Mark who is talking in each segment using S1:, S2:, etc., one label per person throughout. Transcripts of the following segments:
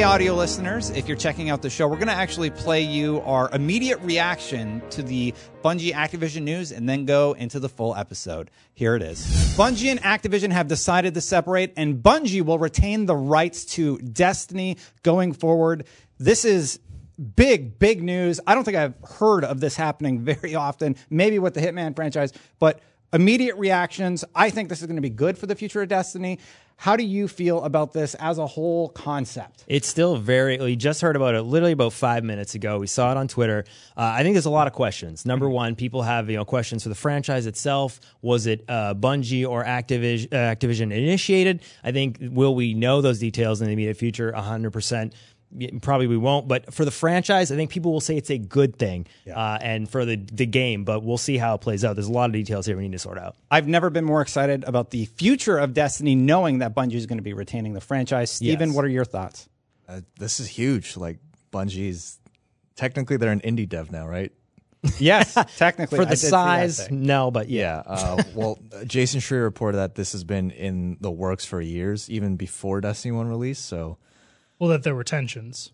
S1: Hey, audio listeners, if you're checking out the show, we're going to actually play you our immediate reaction to the Bungie Activision news and then go into the full episode. Here it is. Bungie and Activision have decided to separate, and Bungie will retain the rights to Destiny going forward. This is big, big news. I don't think I've heard of this happening very often, maybe with the Hitman franchise, but immediate reactions. I think this is going to be good for the future of Destiny. How do you feel about this as a whole concept?
S2: It's still very. We just heard about it literally about five minutes ago. We saw it on Twitter. Uh, I think there's a lot of questions. Number
S1: Mm-hmm.
S2: one, people have you know questions for the franchise itself. Was it uh, Bungie or Activision, uh, Activision initiated? I think will we know those details in the immediate future? hundred percent. Probably we won't, but for the franchise, I think people will say it's a good thing, uh, and for the the game. But we'll see how it plays out. There's a lot of details here we need to sort out.
S1: I've never been more excited about the future of Destiny, knowing that Bungie is going to be retaining the franchise. Steven,
S2: Yes.
S1: what are your thoughts?
S3: Uh, this is huge. Like Bungie's technically they're an indie dev now, right?
S1: Yes, technically.
S2: For the
S1: did see that
S2: size, no, but yeah.
S3: Yeah. Uh, well, uh, Jason Schreier reported that this has been in the works for years, even before Destiny One release. So
S4: Well, that there were tensions.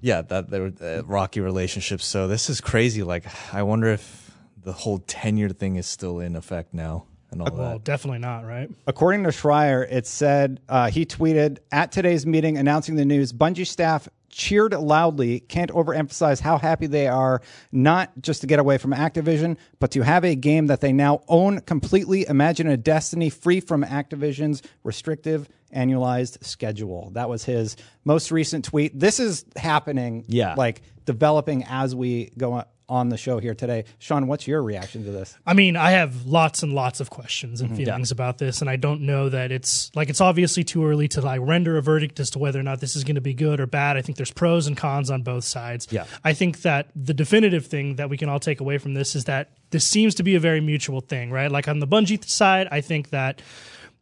S3: yeah, that there were uh, rocky relationships. So this is crazy. Like I wonder if the whole tenure thing is still in effect now and all that.
S4: Well,
S3: that.
S4: definitely not, right?
S1: According to Schreier, it said uh, he tweeted at today's meeting announcing the news. Bungie staff cheered loudly. Can't overemphasize how happy they are, not just to get away from Activision, but to have a game that they now own completely. Imagine a Destiny free from Activision's restrictive annualized schedule. That was his most recent tweet. This is happening,
S2: Yeah.
S1: like developing as we go on the show here today. Sean, what's your reaction to this?
S4: I mean, I have lots and lots of questions and mm-hmm. feelings about this, and I don't know that it's like it's obviously too early to like render a verdict as to whether or not this is going to be good or bad. I think there's pros and cons on both sides.
S2: Yeah.
S4: I think that the definitive thing that we can all take away from this is that this seems to be a very mutual thing, right? Like on the Bungie side, I think that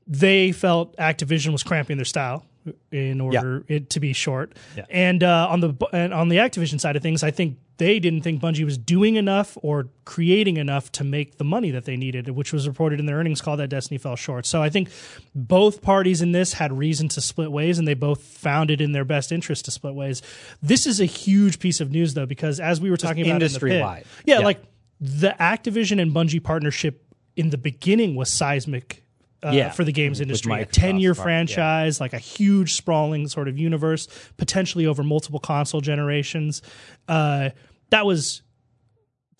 S4: they felt Activision was cramping their style in order it to be short.
S2: Yeah.
S4: And uh, on the and on the Activision side of things, I think they didn't think Bungie was doing enough or creating enough to make the money that they needed, which was reported in their earnings call that Destiny fell short. So I think both parties in this had reason to split ways, and they both found it in their best interest to split ways. This is a huge piece of news, though, because as we were talking about in the pit-
S1: industry-wide.
S4: yeah,
S2: Yeah.
S4: like the Activision and Bungie partnership in the beginning was seismic. Uh,
S2: Yeah.
S4: for the games industry, a ten-year
S2: part, yeah.
S4: franchise, like a huge sprawling sort of universe, potentially over multiple console generations. Uh, that was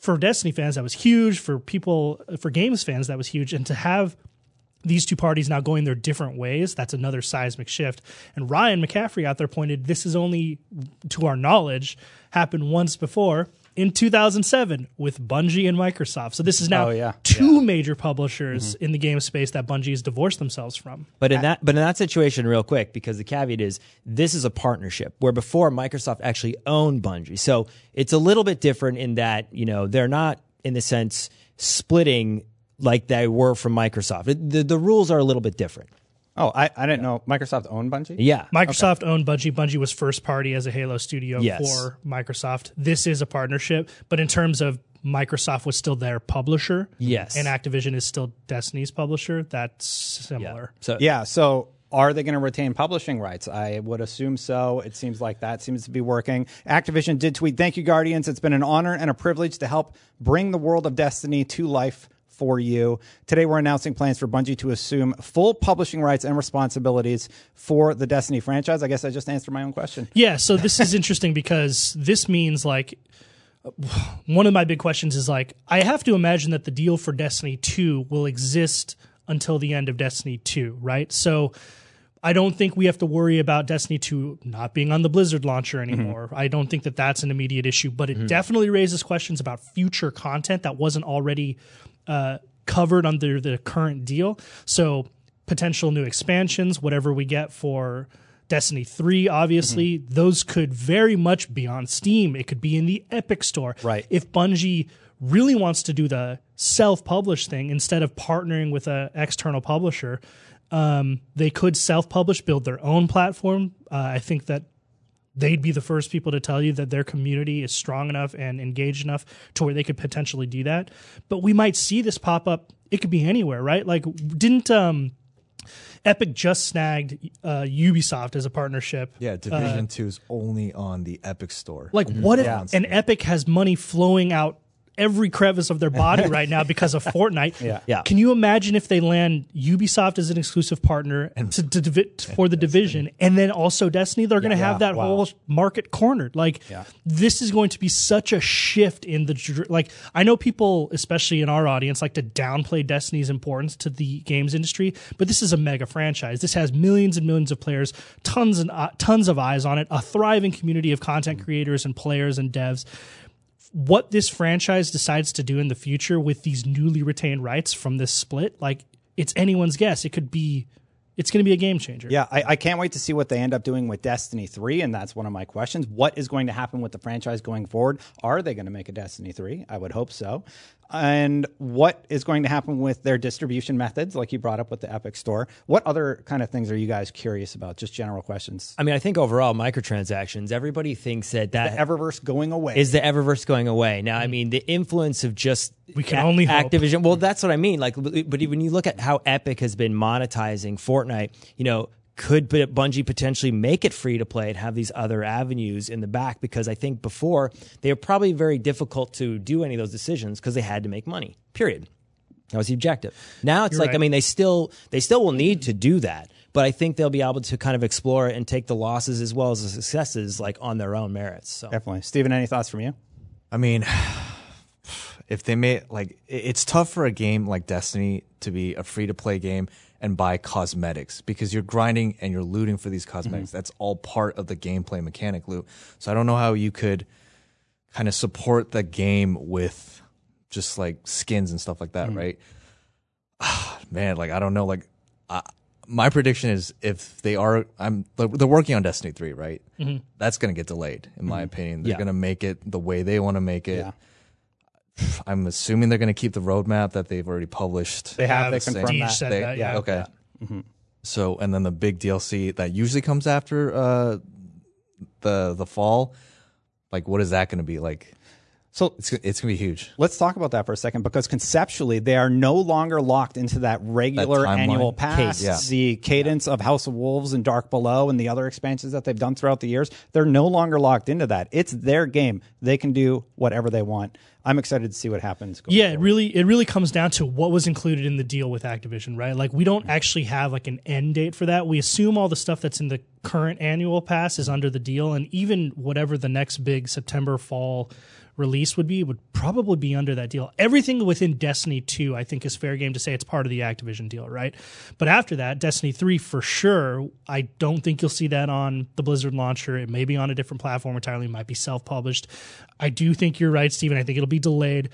S4: for Destiny fans. That was huge for people for games fans. That was huge, and to have these two parties now going their different ways, that's another seismic shift. And Ryan McCaffrey out there pointed this is only, to our knowledge, happened once before in 2007 with Bungie and Microsoft. So this is now
S1: Oh, yeah.
S4: two major publishers mm-hmm. in the game space that Bungie has divorced themselves from.
S2: But in that, but in that situation, real quick, because the caveat is this is a partnership where before Microsoft actually owned Bungie, so it's a little bit different in that you know they're not in the sense splitting like they were from Microsoft. The the rules are a little bit different.
S1: Oh, I, I didn't know Microsoft owned Bungie.
S2: Yeah,
S4: Microsoft owned Bungie. Bungie was first party as a Halo studio
S2: Yes.
S4: for Microsoft. This is a partnership, but in terms of Microsoft was still their publisher,
S2: Yes.
S4: and Activision is still Destiny's publisher. That's
S2: yeah.
S4: similar.
S2: So
S1: Yeah. So are they going to retain publishing rights? I would assume so. It seems like that seems to be working. Activision did tweet, Thank you, Guardians. It's been an honor and a privilege to help bring the world of Destiny to life for you. Today, we're announcing plans for Bungie to assume full publishing rights and responsibilities for the Destiny franchise. I guess I just answered my own question.
S4: Yeah, so this is interesting because this means like one of my big questions is like I have to imagine that the deal for Destiny 2 will exist until the end of Destiny 2, right? So I don't think we have to worry about Destiny 2 not being on the Blizzard launcher mm-hmm. anymore. I don't think that that's an immediate issue, but it mm-hmm. definitely raises questions about future content that wasn't already uh, covered under the current deal. So potential new expansions, whatever we get for Destiny 3, obviously, those could very much be on Steam. It could be in the Epic Store.
S1: Right.
S4: If Bungie really wants to do the self publish thing instead of partnering with an external publisher, um, they could self publish, build their own platform. Uh, I think that they'd be the first people to tell you that their community is strong enough and engaged enough to where they could potentially do that. But we might see this pop up. It could be anywhere, right? Like, didn't um, Epic just snagged uh, Ubisoft as a partnership.
S3: Yeah, Division Two is only on the Epic Store.
S4: Like, what if
S1: Yeah.
S4: and Epic has money flowing out every crevice of their body right now because of Fortnite?
S1: Yeah.
S2: Yeah.
S4: Can you imagine if they land Ubisoft as an exclusive partner to, to, divi- for the division, and then also Destiny? They're going to have
S1: Yeah.
S4: that
S1: Wow.
S4: whole market cornered. Like,
S1: Yeah.
S4: this is going to be such a shift in the like. I know people, especially in our audience, like to downplay Destiny's importance to the games industry, but this is a mega franchise. This has millions and millions of players, tons and uh, tons of eyes on it, a thriving community of content creators and players and devs what this franchise decides to do in the future with these newly retained rights from this split, like it's anyone's guess. It could be, it's going to be a game changer.
S1: Yeah, I, I can't wait to see what they end up doing with Destiny 3, and that's one of my questions. What is going to happen with the franchise going forward? Are they going to make a Destiny 3? I would hope so. And what is going to happen with their distribution methods, like you brought up with the Epic Store? What other kind of things are you guys curious about? Just general questions.
S2: I mean, I think overall microtransactions. Everybody thinks that that
S1: Eververse going away.
S2: is the Eververse going away. Now, I mm. mean, the influence of just
S4: We can only hope.
S2: Activision. Well, that's what I mean. Like, but when you look at how Epic has been monetizing Fortnite, you know, could Bungie potentially make it free to play and have these other avenues in the back? Because I think before they were probably very difficult to do any of those decisions because they had to make money. Period. That was the objective. Now it's like I mean they still they still will need to do that, but I think they'll be able to kind of explore it and take the losses as well as the successes like on their own merits. So
S1: Definitely. Stephen. any thoughts from you?
S3: I mean, if they made like it's tough for a game like Destiny to be a free to play game and buy cosmetics because you're grinding and you're looting for these cosmetics.
S1: Mm-hmm.
S3: That's all part of the gameplay mechanic loop. So I don't know how you could kind of support the game with just like skins and stuff like
S1: Mm-hmm.
S3: that, right? Man, like I don't know, like I, my prediction is if they are, I'm they're working on Destiny three, right? That's gonna get delayed, in my opinion. They're
S2: Yeah.
S3: gonna make it the way they want to make it.
S1: Yeah.
S3: I'm assuming they're going to keep the roadmap that they've already published.
S1: They have. They confirmed that.
S4: said
S3: They-
S4: that, yeah.
S3: Okay. So, and then the big DLC that usually comes after uh, the the fall. Like, what is that going to be like?
S1: So
S3: It's it's going to be huge.
S1: Let's talk about that for a second because conceptually they are no longer locked into that regular
S3: timeline.
S1: annual pass,
S3: Case. Yeah.
S1: the cadence of House of Wolves and Dark Below and the other expansions that they've done throughout the years. They're no longer locked into that. It's their game. They can do whatever they want. I'm excited to see what happens. going
S4: Yeah, it
S1: forward.
S4: really it really comes down to what was included in the deal with Activision, right? Like we don't actually have like an end date for that. We assume all the stuff that's in the current annual pass is under the deal and even whatever the next big September fall release would be would probably be under that deal. Everything within Destiny 2 I think is fair game to say it's part of the Activision deal, right? But after that, Destiny 3 for sure, I don't think you'll see that on the Blizzard launcher. It may be on a different platform entirely, it might be self-published. I do think you're right, Steven. I think it'll be delayed.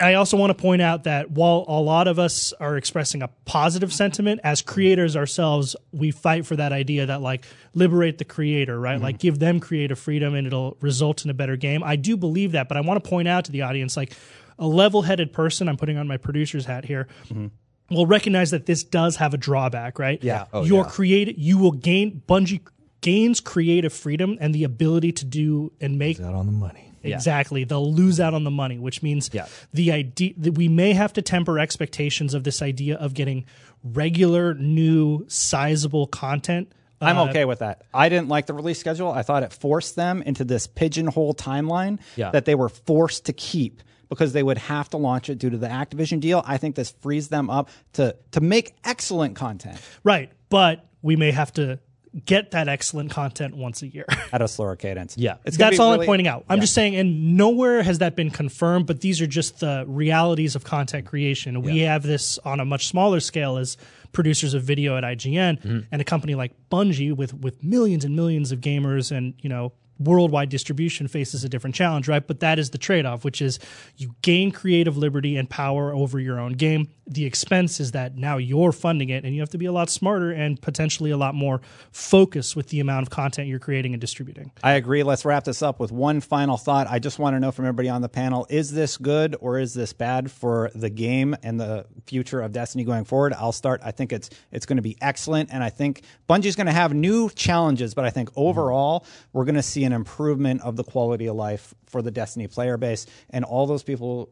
S4: I also want to point out that while a lot of us are expressing a positive sentiment, as creators ourselves, we fight for that idea that like liberate the creator, right? Mm-hmm. Like give them creative freedom and it'll result in a better game. I do believe that, but I want to point out to the audience like a level headed person, I'm putting on my producer's hat here. Mm-hmm. Will recognize that this does have a drawback, right?
S1: Yeah.
S3: Oh,
S4: Your
S3: yeah.
S4: creative, you will gain Bungie gains creative freedom and the ability to do and make
S3: Out on the money.
S4: Exactly. They'll lose out on the money, which means
S2: Yeah.
S4: the idea that we may have to temper expectations of this idea of getting regular, new, sizable content.
S1: I'm
S4: Uh,
S1: okay with that. I didn't like the release schedule. I thought it forced them into this pigeonhole timeline
S2: Yeah.
S1: that they were forced to keep because they would have to launch it due to the Activision deal. I think this frees them up to to make excellent content
S4: Right. But we may have to get that excellent content once a year.
S1: at a slower cadence.
S2: Yeah.
S1: It's
S4: That's all
S1: really-
S4: I'm pointing out. I'm
S1: Yeah.
S4: just saying, and nowhere has that been confirmed, but these are just the realities of content creation. We have this on a much smaller scale as producers of video at IGN
S1: Mm-hmm.
S4: and a company like Bungie with with millions and millions of gamers and, you know, worldwide distribution faces a different challenge, right? But that is the trade-off, which is you gain creative liberty and power over your own game. The expense is that now you're funding it and you have to be a lot smarter and potentially a lot more focused with the amount of content you're creating and distributing.
S1: I agree. Let's wrap this up with one final thought. I just want to know from everybody on the panel is this good or is this bad for the game and the future of Destiny going forward? I'll start. I think it's it's going to be excellent and I think Bungie's going to have new challenges, but I think mm-hmm. overall we're going to see an improvement of the quality of life for the Destiny player base and all those people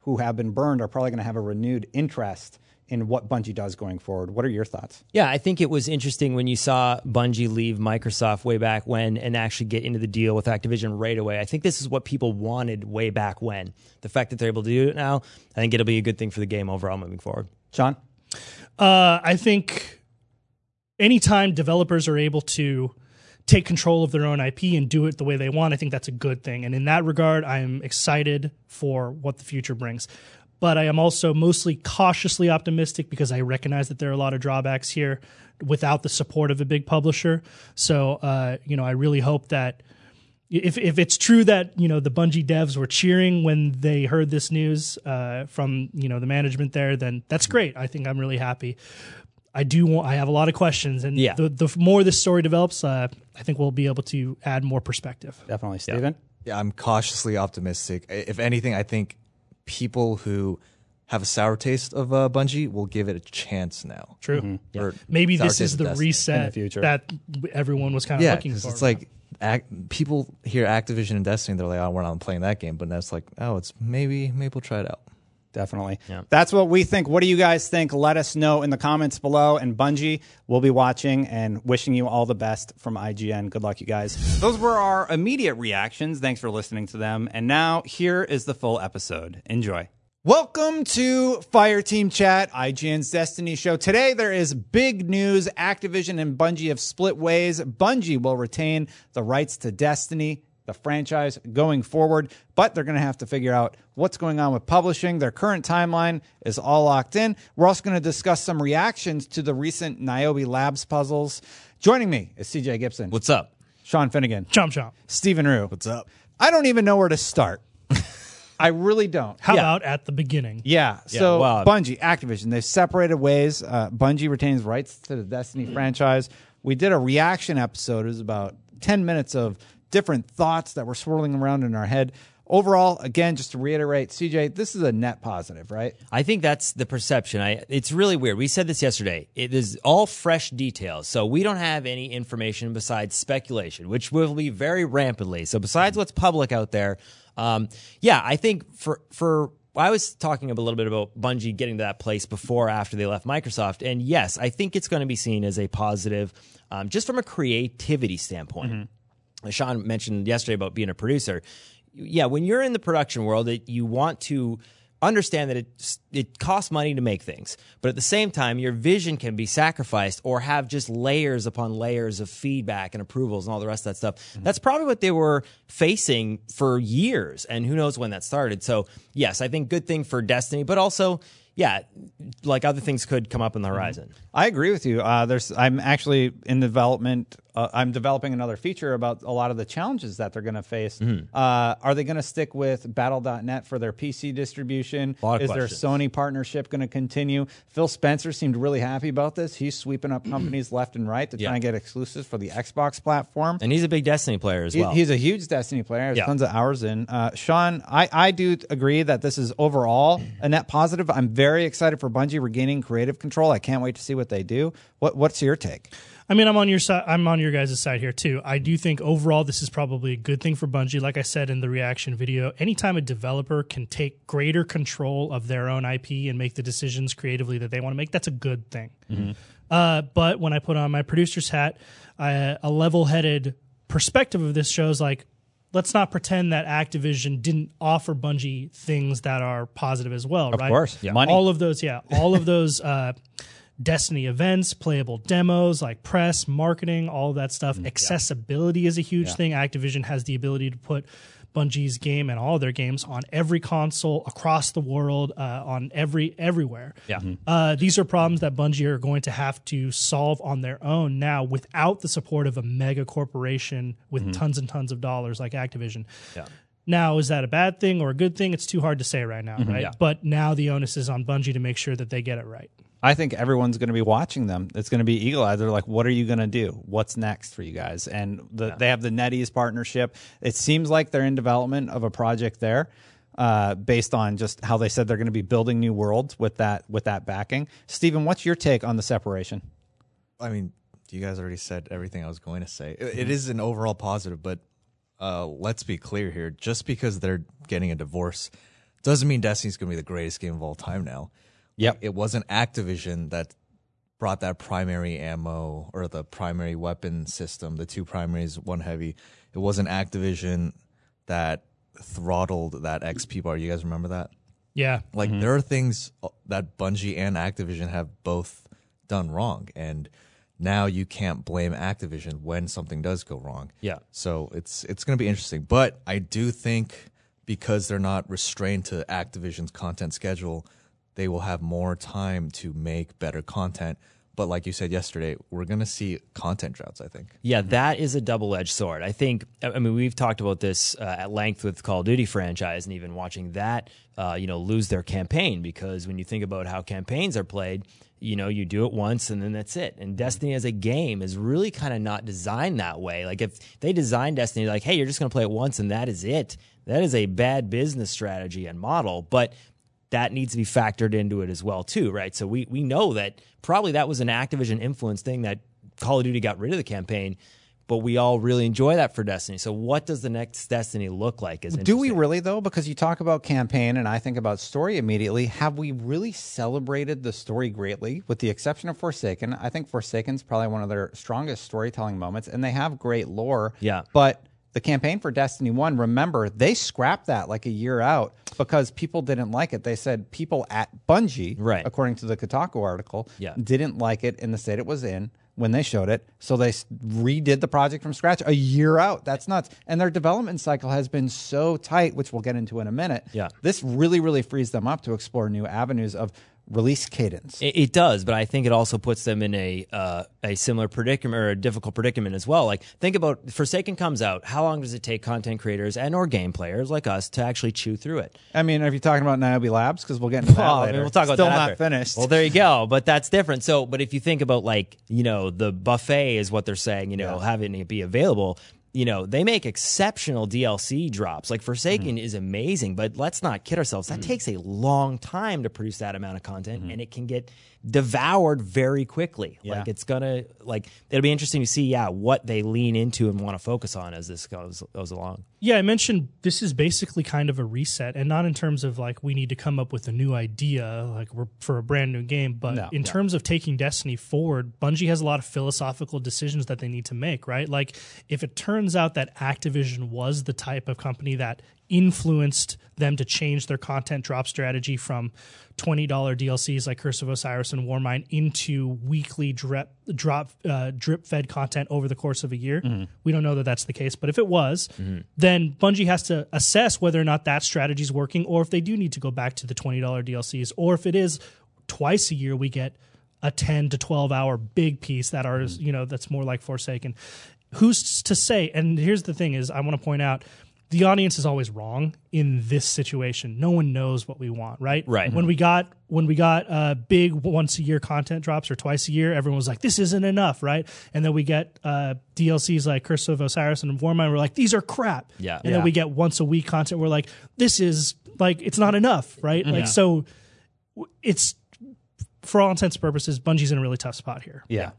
S1: who have been burned are probably going to have a renewed interest in what Bungie does going forward. What are your thoughts?
S2: Yeah, I think it was interesting when you saw Bungie leave Microsoft way back when and actually get into the deal with Activision right away. I think this is what people wanted way back when. The fact that they're able to do it now, I think it'll be a good thing for the game overall moving forward.
S1: Sean?
S4: Uh, I think anytime developers are able to take control of their own IP and do it the way they want, I think that's a good thing. And in that regard, I am excited for what the future brings. But I am also mostly cautiously optimistic because I recognize that there are a lot of drawbacks here without the support of a big publisher. So, uh, you know, I really hope that if if it's true that you know the Bungie devs were cheering when they heard this news uh, from you know the management there, then that's great. I think I'm really happy. I do want. I have a lot of questions, and
S2: Yeah.
S4: the the more this story develops, uh, I think we'll be able to add more perspective.
S1: Definitely. Steven?
S3: Yeah, I'm cautiously optimistic. If anything, I think people who have a sour taste of uh, Bungie will give it a chance now.
S4: True.
S3: Or
S4: Maybe this is the reset
S1: In the future.
S4: that everyone was kind of
S3: Yeah,
S4: looking
S3: 'cause
S4: for.
S3: it's like act, people hear Activision and Destiny, they're like, "Oh, we're not playing that game," but that's like, "Oh, it's maybe maybe we'll try it out."
S1: Definitely.
S2: Yeah.
S1: That's what we think. What do you guys think? Let us know in the comments below. And Bungie, we'll be watching and wishing you all the best from IGN. Good luck, you guys. Those were our immediate reactions. Thanks for listening to them. And now here is the full episode. Enjoy. Welcome to Fireteam Chat, IGN's Destiny show. Today there is big news. Activision and Bungie have split ways. Bungie will retain the rights to Destiny, the franchise, going forward, but they're going to have to figure out what's going on with publishing. Their current timeline is all locked in. We're also going to discuss some reactions to the recent Niobe Labs puzzles. Joining me is CJ Gibson,
S2: What's up?
S1: Sean Finnegan,
S4: chomp chomp.
S1: Stephen Rue. What's up? I don't even know where to start. I really don't.
S4: How
S2: Yeah.
S4: about at the beginning?
S1: Yeah. So
S2: well-
S1: Bungie, Activision, they've separated ways. Uh, Bungie retains rights to the Destiny franchise. We did a reaction episode. It was about 10 minutes of different thoughts that were swirling around in our head. Overall, again, just to reiterate, CJ, this is a net positive, right?
S2: I think that's the perception. I it's really weird. We said this yesterday. It is all fresh details. So we don't have any information besides speculation, which will be very rampantly. So besides what's public out there, um, yeah, I think for for I was talking a little bit about Bungie getting to that place before after they left Microsoft, and yes, I think it's going to be seen as a positive, um, just from a creativity standpoint. Sean mentioned yesterday about being a producer. Yeah, when you're in the production world, it, you want to understand that it it costs money to make things, but at the same time, your vision can be sacrificed or have just layers upon layers of feedback and approvals and all the rest of that stuff. Mm-hmm. That's probably what they were facing for years, and who knows when that started. So, yes, I think good thing for Destiny, but also. Yeah, like other things could come up on the mm-hmm. horizon.
S1: I agree with you. Uh, there's, I'm actually in development. Uh, I'm developing another feature about a lot of the challenges that they're going to face.
S2: Mm-hmm.
S1: Uh, are they going to stick with Battle.net for their PC distribution? Is
S2: questions.
S1: their Sony partnership going to continue? Phil Spencer seemed really happy about this. He's sweeping up companies left and right to try and get exclusives for the Xbox platform.
S2: And he's a big Destiny player as
S1: He-
S2: well.
S1: He's a huge Destiny player. Has
S2: Yeah.
S1: tons of hours in. Uh, Sean, I, I do agree that this is overall a net positive. I'm very excited for Bungie regaining creative control. I can't wait to see what they do. What What's your take?
S4: I mean, I'm on your side. I'm on your guys' side here too. I do think overall this is probably a good thing for Bungie. Like I said in the reaction video, anytime a developer can take greater control of their own IP and make the decisions creatively that they want to make, that's a good thing. Uh, but when I put on my producer's hat, I, a level-headed perspective of this shows like. Let's not pretend that Activision didn't offer Bungie things that are positive as well, right?
S1: Of course. Yeah. Money.
S4: All of those, yeah, all of those uh, Destiny events, playable demos, like press, marketing, all that stuff. Accessibility is a huge thing. Activision has the ability to put Bungie's game and all their games on every console across the world, uh, on every everywhere.
S2: Yeah.
S4: Uh, these are problems that Bungie are going to have to solve on their own now without the support of a mega corporation with tons and tons of dollars like Activision.
S2: Yeah.
S4: Now, is that a bad thing or a good thing? It's too hard to say right now, right?
S2: Yeah.
S4: But now the onus is on Bungie to make sure that they get it right.
S1: I think everyone's going to be watching them. It's going to be eagle eyed. They're like, "What are you going to do? What's next for you guys?" And the, they have the NetEase partnership. It seems like they're in development of a project there, uh, based on just how they said they're going to be building new worlds with that with that backing. Stephen, what's your take on the separation?
S3: I mean, you guys already said everything I was going to say. It- it is an overall positive, but uh, let's be clear here. Just because they're getting a divorce doesn't mean Destiny's going to be the greatest game of all time now.
S1: Yep.
S3: It wasn't Activision that brought that primary ammo or the primary weapon system, the two primaries, one heavy. It wasn't Activision that throttled that XP bar. You guys remember that?
S4: Yeah.
S3: Like
S1: Mm-hmm.
S3: there are things that Bungie and Activision have both done wrong, and now you can't blame Activision when something does go wrong.
S2: Yeah.
S3: So it's it's going to be interesting, but I do think because they're not restrained to Activision's content schedule, they will have more time to make better content. But like you said yesterday, we're going to see content droughts. I think.
S2: Yeah, that is a double edged sword. I think, I mean, we've talked about this uh, at length with Call of Duty franchise and even watching that, uh, you know, lose their campaign because when you think about how campaigns are played, you know, you do it once and then that's it. And Destiny as a game is really kind of not designed that way. Like if they design Destiny like, hey, you're just going to play it once and that is it, that is a bad business strategy and model. But that needs to be factored into it as well too, right? So we we know that probably that was an Activision influence thing that Call of Duty got rid of the campaign, but we all really enjoy that for Destiny. So what does the next Destiny look like? Is
S1: Do we really though? Because you talk about campaign and I think about story immediately. Have we really celebrated the story greatly? With the exception of Forsaken, I think Forsaken's probably one of their strongest storytelling moments, and they have great lore.
S2: Yeah.
S1: But the campaign for Destiny 1, remember, they scrapped that like a year out because people didn't like it. They said people at Bungie,
S2: Right.
S1: according to the Kotaku article,
S2: Yeah.
S1: didn't like it in the state it was in when they showed it. So they redid the project from scratch a year out. That's nuts. And their development cycle has been so tight, which we'll get into in a minute.
S2: Yeah.
S1: This really, really frees them up to explore new avenues of release cadence.
S2: It, it does, but I think it also puts them in a uh, a similar predicament or a difficult predicament as well. Like think about Forsaken comes out. How long does it take content creators and or game players like us to actually chew through it?
S1: I mean, are you talking about Niobe Labs? Because we'll get into that
S2: Well, I mean, we'll talk about
S1: Still
S2: that
S1: not
S2: after.
S1: finished.
S2: Well, there you go. But that's different. So, but if you think about like you know the buffet is what they're saying, you know, having it be available. You know, they make exceptional DLC drops. Like Forsaken
S1: Mm-hmm.
S2: is amazing, but let's not kid ourselves. That takes a long time to produce that amount of content, and it can get devoured very quickly.
S1: Yeah.
S2: Like it's gonna like it'll be interesting to see, yeah, what they lean into and want to focus on as this goes goes along.
S4: Yeah, I mentioned this is basically kind of a reset, and not in terms of like we need to come up with a new idea, like we're for a brand new game, but
S1: No.
S4: in terms of taking Destiny forward, Bungie has a lot of philosophical decisions that they need to make, right? Like if it turns out that Activision was the type of company that influenced them to change their content drop strategy from $20 DLCs like Curse of Osiris and Warmind into weekly drip drop uh, drip fed content over the course of a year. Mm-hmm. We don't know that that's the case, but if it was, mm-hmm. then Bungie has to assess whether or not that strategy is working or if they do need to go back to the $20 DLCs or if it is twice a year we get a 10 to 12 hour big piece that are mm-hmm. you know that's more like Forsaken. Who's to say? And here's the thing: is I want to point out the audience is always wrong in this situation. No one knows what we want, right?
S2: Right.
S4: When we got when we got uh, big once a year content drops or twice a year, everyone was like, "This isn't enough," right? And then we get uh, DLCs like Curse of Osiris and Warmind. We're like, "These are crap."
S2: Yeah.
S4: And
S1: Yeah.
S4: then we get once a week content. We're like, "This is like it's not enough," right? Like so, it's for all intents and purposes, Bungie's in a really tough spot here.
S1: Yeah.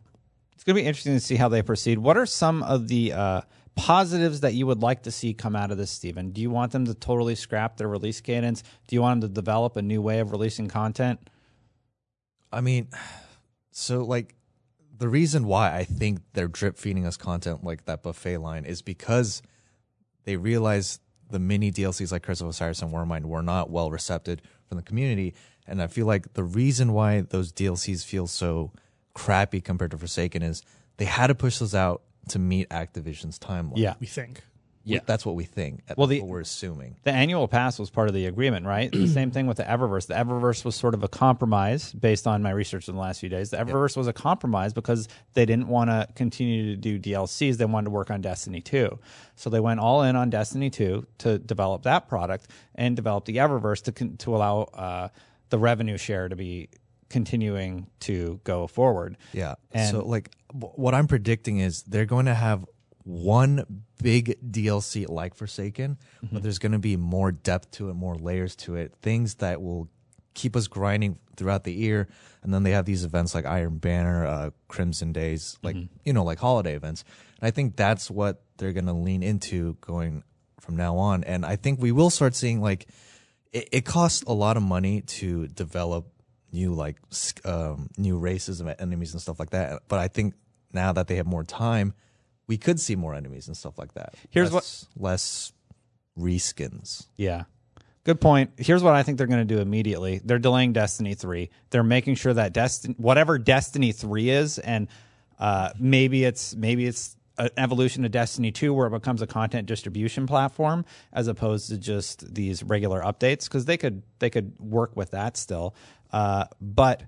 S1: It's going to be interesting to see how they proceed. What are some of the uh, positives that you would like to see come out of this, Stephen? Do you want them to totally scrap their release cadence? Do you want them to develop a new way of releasing content?
S3: I mean, so like the reason why I think they're drip feeding us content like that buffet line is because they realize the mini DLCs like Curse of Osiris and Warmind were not well received from the community, and I feel like the reason why those DLCs feel so crappy compared to Forsaken is they had to push those out to meet Activision's timeline.
S4: Yeah, we think.
S2: Yeah.
S3: that's what we think.
S1: Well, the-
S3: what we're assuming.
S1: The annual pass was part of the agreement, right? the same thing with the Eververse. The Eververse was sort of a compromise based on my research in the last few days. The Eververse was a compromise because they didn't want to continue to do DLCs. They wanted to work on Destiny 2. So they went all in on Destiny 2 to develop that product and develop the Eververse to, to allow uh, the revenue share to be continuing to go forward.
S3: Yeah.
S1: And-
S3: so like w- what I'm predicting is they're going to have one big DLC like Forsaken, but there's going to be more depth to it, more layers to it, things that will keep us grinding throughout the year. And then they have these events like Iron Banner, uh, Crimson Days, like you know, like holiday events. And I think that's what they're going to lean into going from now on. And I think we will start seeing like it, it costs a lot of money to develop new like um, new races of enemies and stuff like that. But I think now that they have more time, we could see more enemies and stuff like that.
S1: Here's what-
S3: less, less reskins.
S1: Yeah. Good point. Here's what I think they're going to do immediately. They're delaying Destiny 3. They're making sure that Destiny whatever Destiny 3 is and uh, maybe it's maybe it's an evolution of Destiny 2 where it becomes a content distribution platform as opposed to just these regular updates because they could they could work with that still. Uh, but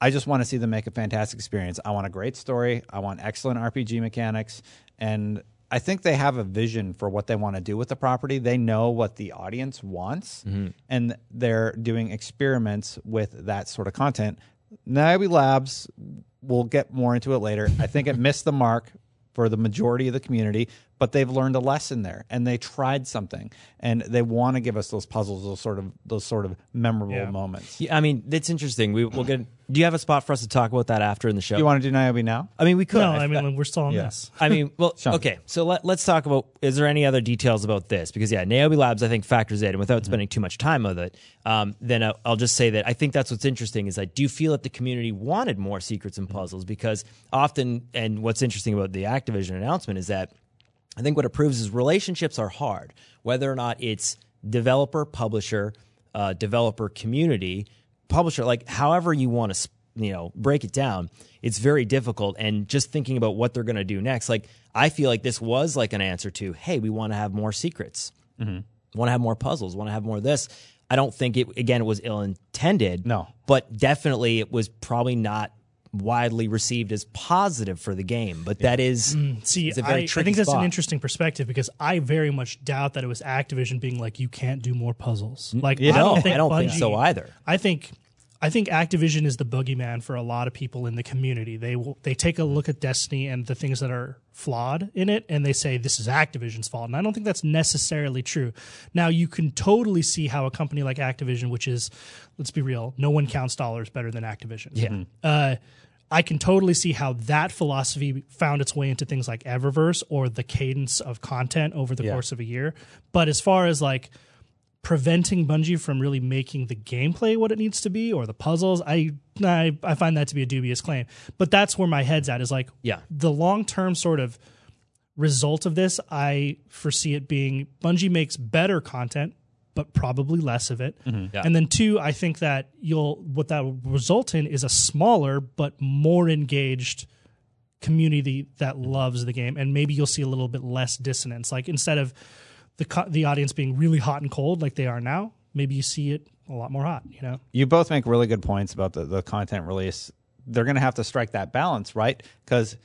S1: I just want to see them make a fantastic experience. I want a great story. I want excellent RPG mechanics. And I think they have a vision for what they want to do with the property. They know what the audience wants, and they're doing experiments with that sort of content. Niobe Labs, we'll get more into it later. I think it missed the mark for the majority of the community, but they've learned a lesson there and they tried something and they want to give us those puzzles, those sort of those sort of memorable
S4: Yeah.
S1: moments.
S2: Yeah, I mean, it's interesting. We, we'll get. Do you have a spot for us to talk about that after in the show?
S1: You want to do Niobe now?
S2: I mean, we could.
S4: No, I mean we're still on
S1: Yeah.
S4: this.
S2: I mean, well, okay. So let, let's talk about. Is there any other details about this? Because yeah, Niobe Labs, I think factors in, and without spending too much time with it, um, then I'll, I'll just say that I think that's what's interesting is I do you feel that the community wanted more secrets and puzzles because often, and what's interesting about the Activision announcement is that I think what it proves is relationships are hard, whether or not it's developer, publisher, uh, developer community, publisher, like however you want to, you know, break it down, it's very difficult. And just thinking about what they're going to do next, like I feel like this was like an answer to, hey, we want to have more secrets, want to have more puzzles, want to have more of this. I don't think it again it was ill intended.
S1: No.
S2: but definitely it was probably not widely received as positive for the game. But that is mm,
S4: See,
S2: it's very
S4: I
S2: tricky
S4: think that's
S2: spot.
S4: an interesting perspective because I very much doubt that it was Activision being like, "You can't do more puzzles." Mm, like, I
S2: no,
S4: don't think
S2: I don't think so either.
S4: I think, I think Activision is the boogeyman for a lot of people in the community. They will, they take a look at Destiny and the things that are flawed in it, and they say this is Activision's fault. And I don't think that's necessarily true. Now, you can totally see how a company like Activision, which is, let's be real, no one counts dollars better than Activision.
S2: Yeah. Mm-hmm.
S4: uh, I can totally see how that philosophy found its way into things like Eververse or the cadence of content over the course of a year. But as far as like preventing Bungie from really making the gameplay what it needs to be or the puzzles, I I, I find that to be a dubious claim. But that's where my head's at is like
S2: Yeah.
S4: the long term sort of result of this, I foresee it being Bungie makes better content, but probably less of it. Mm-hmm.
S2: Yeah.
S4: And then two, I think that you'll what that will result in is a smaller but more engaged community that loves the game, and maybe you'll see a little bit less dissonance. Like instead of the co- the audience being really hot and cold like they are now, maybe you see it a lot more hot. You know.
S1: you both make really good points about the, the content release. They're going to have to strike that balance, right? Because,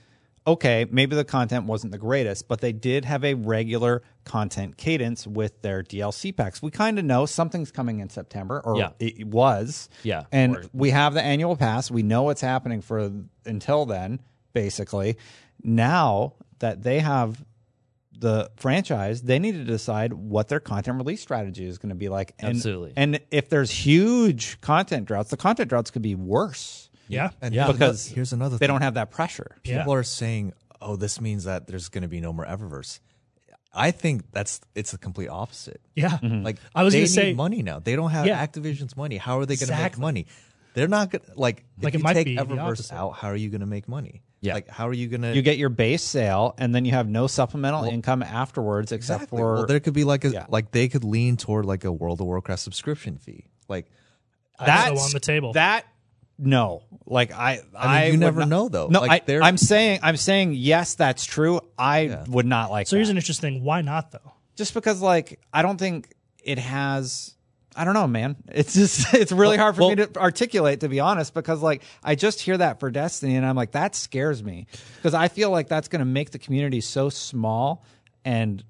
S1: okay, maybe the content wasn't the greatest, but they did have a regular content cadence with their DLC packs. We kind of know something's coming in September, or
S2: Yeah.
S1: it was.
S2: Yeah.
S1: And
S2: Or-
S1: we have the annual pass. We know what's happening for until then, basically. Now that they have the franchise, they need to decide what their content release strategy is going to be like. And,
S2: Absolutely.
S1: And if there's huge content droughts, the content droughts could be worse
S4: Yeah.
S3: And
S2: Yeah.
S1: because
S3: here's another thing.
S1: they
S3: thing.
S1: don't have that pressure.
S4: Yeah.
S3: people are saying, "Oh, this means that there's going to be no more Eververse." I think that's it's the complete opposite.
S4: Yeah. Mm-hmm. Mm-hmm.
S3: Like
S4: I was
S3: they
S4: gonna
S3: need
S4: say-
S3: money now. They don't have
S4: Yeah.
S3: Activision's money. How are they going to make money? They're not going to like.
S4: Like,
S3: if
S4: it
S3: you
S4: might
S3: take
S4: be
S3: Eververse out, how are you going to make money?
S2: Yeah.
S3: Like how are you going to?
S1: You get your base sale, and then you have no supplemental income afterwards, except
S3: exactly.
S1: for
S3: well, there could be like a
S1: Yeah.
S3: like they could lean toward like a World of Warcraft subscription fee. Like
S4: That's
S1: that's
S4: on the table.
S1: That no, like I, I,
S3: you never
S1: not-
S3: know, though.
S1: No,
S3: Like,
S1: I, I'm saying, I'm saying yes, that's true. I
S3: Yeah.
S1: would not like.
S4: so here's an interesting. Why not though?
S1: just because like I don't think it has I don't know, man. It's just it's really hard for me to articulate to be honest because like I just hear that for Destiny and I'm like that scares me because I feel like that's going to make the community so small and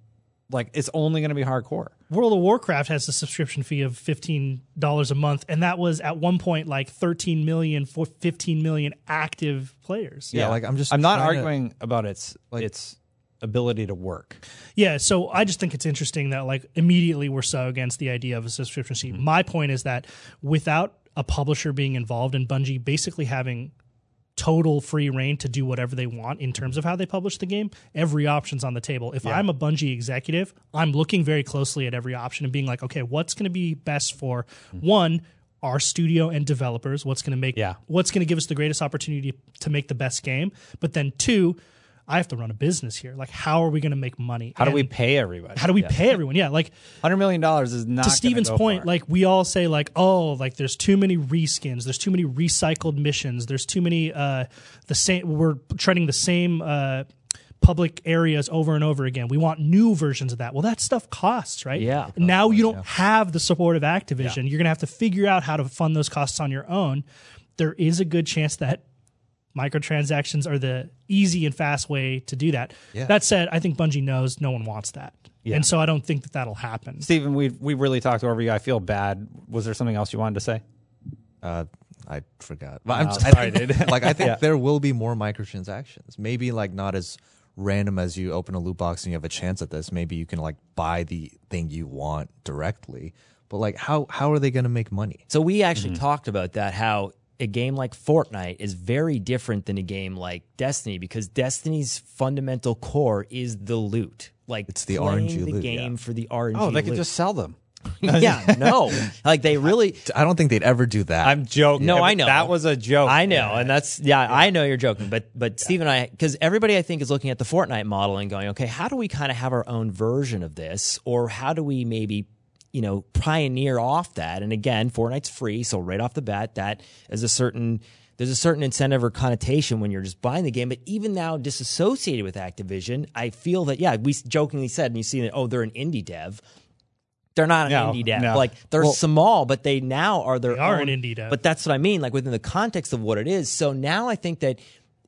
S1: like it's only going to be hardcore.
S4: World of Warcraft has a subscription fee of fifteen dollars a month, and that was at one point like 13 million, 15 million active players.
S3: Yeah, like, I'm just
S1: I'm not
S3: trying to-
S1: arguing about its
S3: Like-
S1: its ability to work.
S4: Yeah, so I just think it's interesting that like immediately we're so against the idea of a subscription fee. Mm-hmm. My point is that without a publisher being involved and Bungie basically having total free reign to do whatever they want in terms of how they publish the game, every option's on the table. If I'm a Bungie executive, I'm looking very closely at every option and being like, okay, what's going to be best for one our studio and developers, what's going to make
S1: Yeah.
S4: what's going to give us the greatest opportunity to make the best game. But then two, I have to run a business here. Like, how are we going to make money?
S1: How do we pay everybody?
S4: How do we pay everyone? Yeah, like
S1: Hundred million dollars is not
S4: to Steven's point,
S1: far.
S4: like we all say, like, oh, like there's too many reskins, there's too many recycled missions, there's too many uh the same we're treading the same uh public areas over and over again. We want new versions of that. Well, that stuff costs, right?
S2: Yeah.
S4: Now you don't have the support of Activision. You're gonna have to figure out how to fund those costs on your own. There is a good chance that microtransactions are the easy and fast way to do that.
S3: Yeah.
S4: That said, I think Bungie knows no one wants that. And so I don't think that that'll happen.
S1: Stephen, we we really talked over you. I feel bad. Was there something else you wanted to say?
S3: Uh, I forgot. But I'm
S1: No,
S3: just, I
S1: sorry,
S3: think,
S1: dude.
S3: like I think
S1: Yeah.
S3: there will be more microtransactions. Maybe like not as random as you open a loot box and you have a chance at this. Maybe you can like buy the thing you want directly. But like how how are they going to make money?
S2: So we actually
S1: Mm-hmm.
S2: talked about that how a game like Fortnite is very different than a game like Destiny because Destiny's fundamental core is the loot. Like
S3: It's the
S2: playing
S3: RNG
S2: the
S3: loot,
S2: game
S3: yeah.
S2: for the RNG.
S1: Oh, they could
S2: loot.
S1: just sell them.
S2: yeah, no, like they really.
S3: I don't think they'd ever do that.
S1: I'm joking.
S2: No, I know.
S1: that was a joke.
S2: I know, and that's yeah, I know you're joking, but but Steve and I, because everybody I think is looking at the Fortnite model and going, okay, how do we kind of have our own version of this, or how do we maybe you know pioneer off that? And again, Fortnite's free, so right off the bat, that is a certain there's a certain incentive or connotation when you're just buying the game. But even now, disassociated with Activision, I feel that yeah, we jokingly said, and you see that oh, they're an indie dev. They're not an
S1: No,
S2: indie dev.
S1: no.
S2: Like they're
S1: Well-
S2: small, but they now are their
S4: They are
S2: own,
S4: an indie dev.
S2: But that's what I mean, like within the context of what it is. So now I think that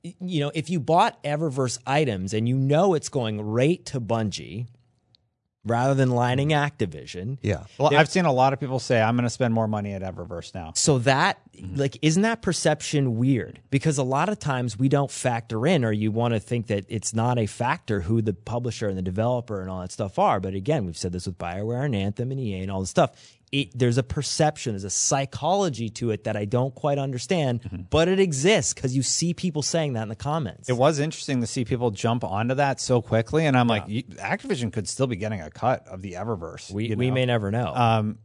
S2: you know, if you bought Eververse items and you know it's going right to Bungie rather than lining Activision.
S3: yeah.
S1: Well, I've seen a lot of people say I'm going to spend more money at Eververse now.
S2: So that mm-hmm. like isn't that perception weird? Because a lot of times we don't factor in or you want to think that it's not a factor who the publisher and the developer and all that stuff are. But again, we've said this with BioWare and Anthem and EA and all this stuff. It, there's a perception, there's a psychology to it that I don't quite understand, mm-hmm. but it exists because you see people saying that in the comments.
S1: It was interesting to see people jump onto that so quickly, and I'm like, Activision could still be getting a cut of the Eververse.
S2: we,
S1: you
S2: we may never know.
S1: Um,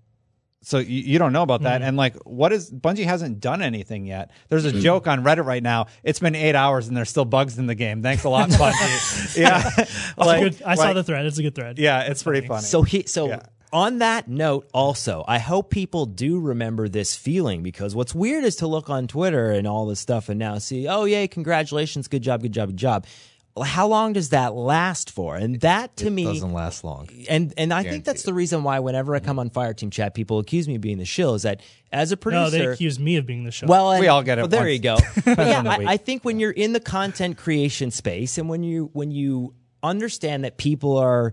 S1: so you, you don't know about that, mm-hmm. and like, what is Bungie hasn't done anything yet? There's a mm-hmm. joke on Reddit right now. It's been eight hours and there's still bugs in the game. Thanks a lot, Bungie. yeah, Like-
S4: good, I saw
S1: like-
S4: the thread. It's a good thread.
S1: Yeah, it's pretty funny.
S2: So he so
S1: Yeah.
S2: On that note also, I hope people do remember this feeling because what's weird is to look on Twitter and all this stuff and now see, oh yay, congratulations, good job, good job, good job. How long does that last for? And that to
S3: it
S2: me
S3: doesn't last long.
S2: and and I think that's the reason why whenever I come on Fireteam Chat, people accuse me of being the shill. Is that as a producer,
S4: No, they accuse me of being the show.
S2: well, and-
S1: We all get it
S2: Well, there
S1: once.
S2: you go. But yeah,
S1: in a week.
S2: I, I think when you're in the content creation space and when you when you understand that people are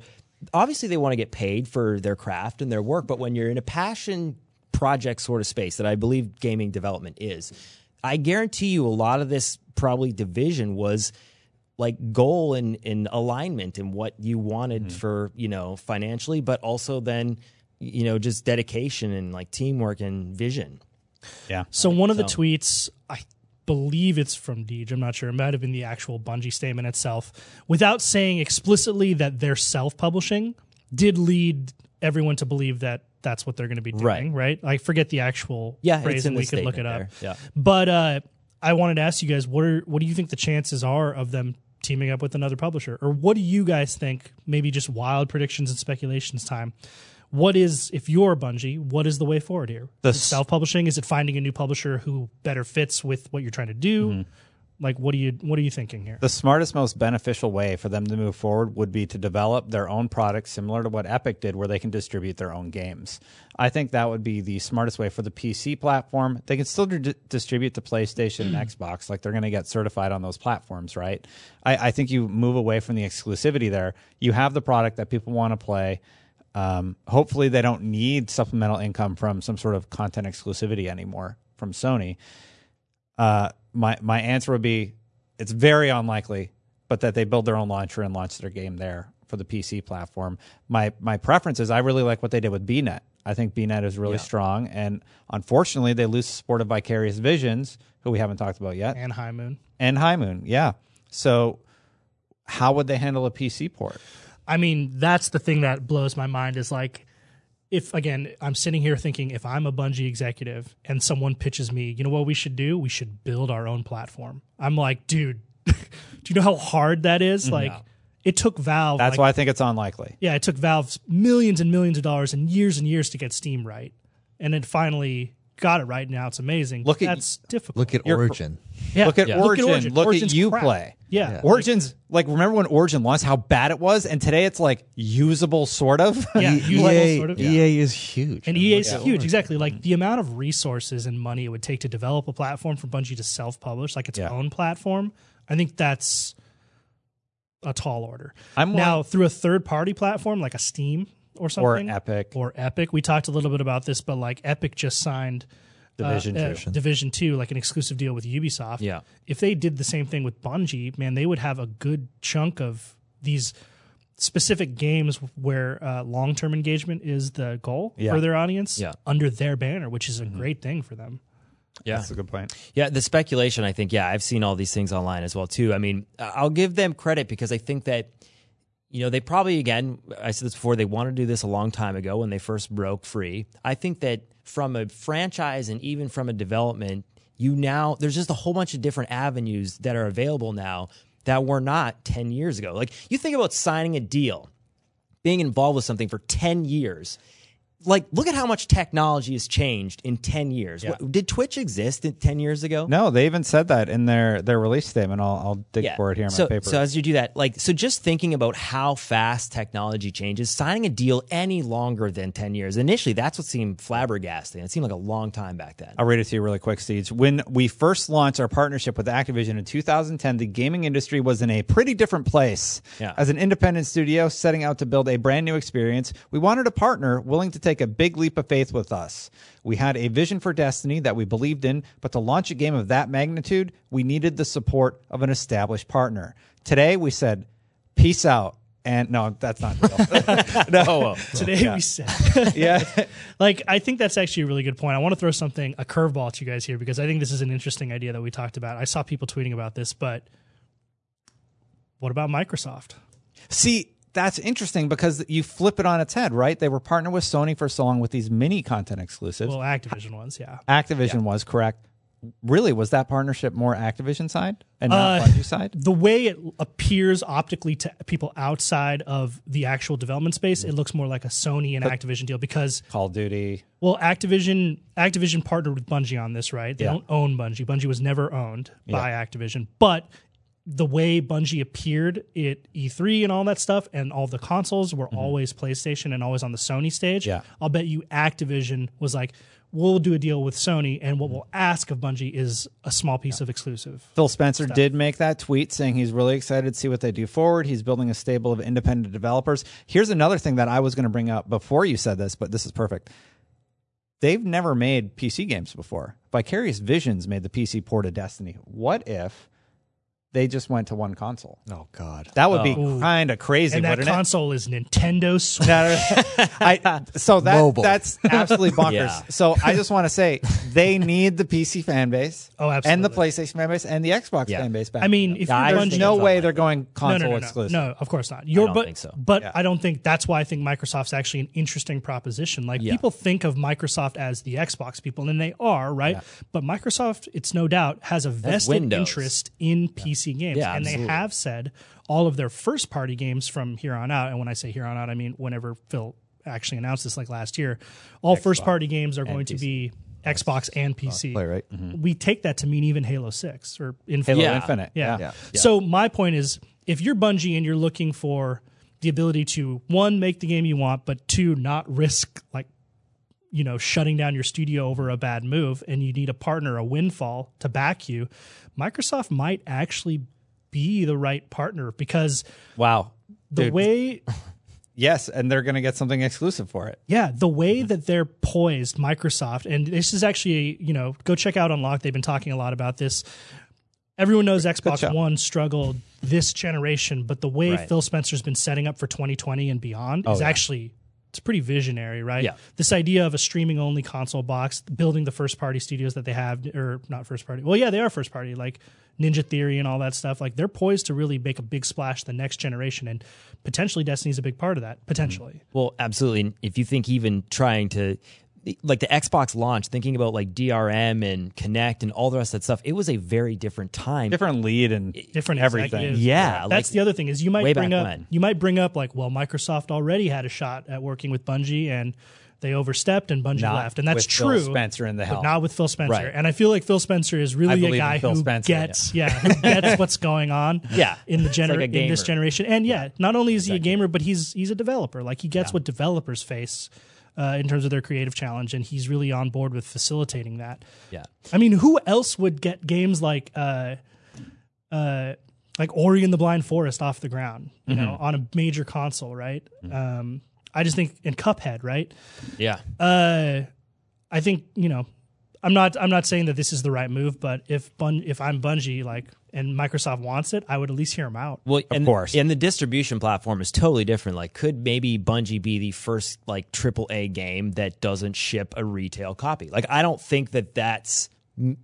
S2: obviously they want to get paid for their craft and their work, but when you're in a passion project sort of space that I believe gaming development is, I guarantee you a lot of this probably division was like goal and, and alignment and what you wanted
S1: Mm-hmm.
S2: for you know financially but also then you know just dedication and like teamwork and vision
S1: yeah,
S4: So one of the tweets, I believe it's from Deej. I'm not sure. It might have been the actual Bungie statement itself, without saying explicitly that they're self-publishing, did lead everyone to believe that that's what they're going to be doing. Right. right? I forget the actual
S2: Yeah,
S4: phrase,
S2: it's in
S4: and we could look it up.
S2: there. Yeah.
S4: But uh, I wanted to ask you guys, what are what do you think the chances are of them teaming up with another publisher, or what do you guys think? Maybe just wild predictions and speculations time. What is, if you're Bungie, what is the way forward here?
S1: The
S4: Is it self-publishing? Is it finding a new publisher who better fits with what you're trying to do?
S1: Mm-hmm.
S4: Like, what are you what are you thinking here?
S1: the smartest, most beneficial way for them to move forward would be to develop their own product, similar to what Epic did, where they can distribute their own games. I think that would be the smartest way for the PC platform. They can still d- distribute to PlayStation and Xbox, like they're going to get certified on those platforms, right? I, I think you move away from the exclusivity there. You have the product that people want to play. Um, hopefully, they don't need supplemental income from some sort of content exclusivity anymore from Sony uh, my my answer would be it's very unlikely, but that they build their own launcher and launch their game there for the PC platform. My my preference is I really like what they did with BNet. I think BNet is really strong, and unfortunately, they lose the support of Vicarious Visions, who we haven't talked about yet,
S4: and High Moon.
S1: and High Moon. Yeah, so how would they handle a PC port?
S4: I mean, that's the thing that blows my mind is like if again, I'm sitting here thinking if I'm a Bungie executive and someone pitches me, you know what we should do? We should build our own platform. I'm like, dude, do you know how hard that is? Mm-hmm. Like, it took Valve.
S1: That's
S4: like,
S1: why I think it's unlikely.
S4: yeah, it took Valve millions and millions of dollars and years and years to get Steam right, and it finally got it right. Now it's amazing.
S1: Look at-
S4: that's difficult.
S3: Look at
S1: You're-
S3: Origin.
S4: Yeah.
S1: Look at
S2: Yeah.
S1: Origin.
S4: Look at Origin.
S1: Look
S4: Origin's
S1: at you
S4: crap.
S1: play.
S4: Yeah.
S3: Yeah.
S1: Origin's like remember when Origin launched how bad it was, and today it's like usable, sort of.
S4: Yeah, usable,
S3: EA,
S4: sort of.
S3: EA is huge.
S4: And. EA is
S3: Look
S4: huge,
S3: Origin.
S4: exactly. Like mm-hmm. the amount of resources and money it would take to develop a platform for Bungie to self-publish, like its
S1: Yeah.
S4: own platform. I think that's a tall order.
S1: I'm
S4: now
S1: one-
S4: through a third-party platform like a Steam or something, or
S1: Epic
S4: or Epic. We talked a little bit about this, but like Epic just signed
S1: Division
S4: uh,
S1: Two.
S4: Division Two, like an exclusive deal with Ubisoft.
S2: Yeah.
S4: If they did the same thing with Bungie, man, they would have a good chunk of these specific games where uh, long-term engagement is the goal
S1: Yeah.
S4: for their audience
S2: Yeah.
S4: under their banner, which is a great thing for them.
S2: Yeah.
S1: That's a good point.
S2: Yeah, the speculation, I think, yeah, I've seen all these things online as well, too. I mean, I'll give them credit because I think that, you know, they probably, again, I said this before, they wanted to do this a long time ago when they first broke free. I think that from a franchise and even from a development, you now, there's just a whole bunch of different avenues that are available now that were not 10 years ago. Like, you think about signing a deal, being involved with something for 10 years. Like, look at how much technology has changed in 10 years. What, did Twitch exist in 10 years ago?
S1: No, they even said that in their their release statement. I'll I'll dig for it here in
S2: so,
S1: my paper.
S2: So as you do that, like, so just thinking about how fast technology changes, signing a deal any longer than 10 years, initially, that's what seemed flabbergasting. It seemed like a long time back then.
S1: I'll read it to you really quick, Steve. When we first launched our partnership with Activision in 2010, the gaming industry was in a pretty different place.
S2: Yeah.
S1: As an independent studio setting out to build a brand new experience, we wanted a partner willing to take a big leap of faith with us. We had a vision for Destiny that we believed in, but to launch a game of that magnitude, we needed the support of an established partner. Today, we said, peace out. And no, that's not real. no.
S4: Oh, Today we said,
S1: yeah.
S4: like, I think that's actually a really good point. I want to throw something, a curveball at you guys here because I think this is an interesting idea that we talked about. I saw people tweeting about this, but what about Microsoft?
S1: See, that's interesting because you flip it on its head, right? They were partnered with Sony for so long with these mini content exclusives.
S4: Well, Activision ones, yeah.
S1: Activision was correct. Really, was that partnership more Activision side and not
S4: Uh,
S1: Bungie side?
S4: the way it appears optically to people outside of the actual development space, it looks more like a Sony and Activision deal because
S1: Call of Duty.
S4: well, Activision Activision partnered with Bungie on this, right? They
S1: Yeah.
S4: don't own Bungie. Bungie was never owned by Activision, but the way Bungie appeared at E3 and all that stuff, and all the consoles were always PlayStation and always on the Sony stage.
S1: Mm-hmm. Yeah.
S4: I'll bet you Activision was like, "We'll do a deal with Sony, and what we'll ask of Bungie is a small piece of exclusive."
S1: Phil Spencer did make that tweet saying he's really excited to see what they do forward. He's building a stable of independent developers. Here's another thing that I was going to bring up before you said this, but this is perfect. They've never made PC games before. Vicarious Visions made the PC port of Destiny. What if they just went to one console?
S3: Oh God.
S1: That would be oh.
S4: Ooh.
S1: kind of crazy,
S4: And that
S1: wouldn't it?
S4: console is Nintendo Switch.
S1: I, so that
S3: Mobile.
S1: that's absolutely bonkers.
S2: Yeah.
S1: So I just want to say they need the PC fan base,
S4: Oh, absolutely,
S1: and the. PlayStation fan base, and the Xbox
S2: Yeah.
S1: fan base. Back
S4: I mean, if
S2: Yeah, I
S4: you're
S2: don't
S4: Bungie,
S2: think
S1: no way they're going
S4: no,
S1: console
S4: no, no, no,
S1: exclusive.
S4: no, of course not. You're,
S2: don't
S4: but,
S2: think so.
S4: But
S1: Yeah.
S4: I don't think that's why I think Microsoft's actually an interesting proposition. Like
S2: Yeah.
S4: people think of Microsoft as the Xbox people, and they are right. But Microsoft, it's no doubt, has a vested interest in PC games,
S2: Yeah,
S4: and
S2: absolutely.
S4: they have said all of their first party games from here on out. And when I say here on out, I mean whenever Phil actually announced this, like last year, all first party games are going to be. Xbox and PC.
S3: Play right. Mm-hmm.
S4: We take that to mean even Halo Six or Infinite.
S1: Halo
S2: Yeah.
S1: Infinite.
S4: Yeah.
S3: Yeah.
S4: So my point is, if you're Bungie and you're looking for the ability to one make the game you want, but two not risk like you know shutting down your studio over a bad move, and you need a partner, a windfall to back you, Microsoft might actually be the right partner because
S1: Wow.
S4: the
S1: Dude,
S4: way
S1: yes, and they're going to get something exclusive for it.
S4: Yeah, the way that they're poised, Microsoft, and this is actually, you know, go check out Unlock. They've been talking a lot about this. Everyone knows Xbox. One struggled this generation, but the way
S2: Right.
S4: Phil Spencer's been setting up for 2020 and beyond oh, is
S1: yeah.
S4: actually it's pretty visionary, right?
S2: Yeah.
S4: This idea of a streaming only console box, building the first party studios that they have, or not first party. Well, yeah, they are first party. Like Ninja Theory and all that stuff. Like they're poised to really make a big splash the next generation, and potentially Destiny's a big part of that. Potentially, mm-hmm.
S2: Well, absolutely. And If you think even trying to like the Xbox launch, thinking about like DRM and Kinect and all the rest of that stuff, it was a very different time.
S1: different lead and
S4: different
S1: everything.
S4: executives.
S2: Yeah,
S4: that's
S2: like,
S4: the other thing is you might bring up
S2: when.
S4: you might bring up like well Microsoft already had a shot at working with Bungie and they overstepped and Bungie
S1: Not
S4: left and that's
S1: with Phil
S4: true.
S1: Spencer in the
S4: but
S1: helm.
S4: not with Phil Spencer.
S2: Right.
S4: And I feel like Phil Spencer is really a guy who
S1: Spencer,
S4: gets yeah, who gets what's going on
S2: Yeah.
S4: in the gener-
S2: like
S4: in this generation. And yeah, not only is he a gamer, but he's he's a developer. Like he gets what developers face. Uh, in terms of their creative challenge, and he's really on board with facilitating that.
S2: Yeah.
S4: I mean, who else would get games like uh, uh, like Ori and the Blind Forest off the ground, you know, on a major console, right? Um, I just think in Cuphead, right?
S2: Yeah.
S4: Uh, I think you know, I'm not I'm not saying that this is the right move, but if Bun- if I'm Bungie, like, and Microsoft wants it, I would at least hear them out.
S2: Well, and,
S1: course.
S2: and the distribution platform is totally different. Like, could maybe Bungie be the first like triple A game that doesn't ship a retail copy? Like, I don't think that that's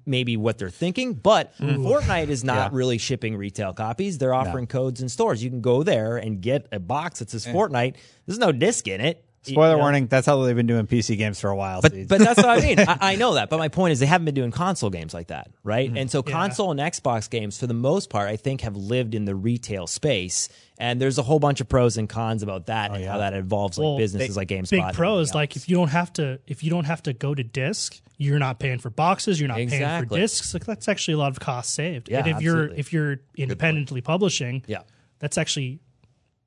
S2: maybe what they're thinking. But Fortnite is not
S1: Yeah.
S2: really shipping retail copies. They're offering codes in stores. You can go there and get a box that says Fortnite. There's no disc in it.
S1: Spoiler
S2: You know?
S1: warning, that's how they've been doing PC games for a while.
S2: But
S1: Seeds.
S2: but that's what I mean. I, I know that. But my point is they haven't been doing console games like that, right? Mm-hmm. And so
S4: Yeah.
S2: console and Xbox games, for the most part, I think have lived in the retail space. And there's a whole bunch of pros and cons about that oh, and how that involves like
S4: Well,
S2: businesses like GameSpot.
S4: Big pros, like if you don't have to if you don't have to go to disc, you're not paying for boxes, you're not paying for discs. Like that's actually a lot of cost saved.
S2: Yeah,
S4: and if you're if you're independently publishing,
S2: Yeah.
S4: that's actually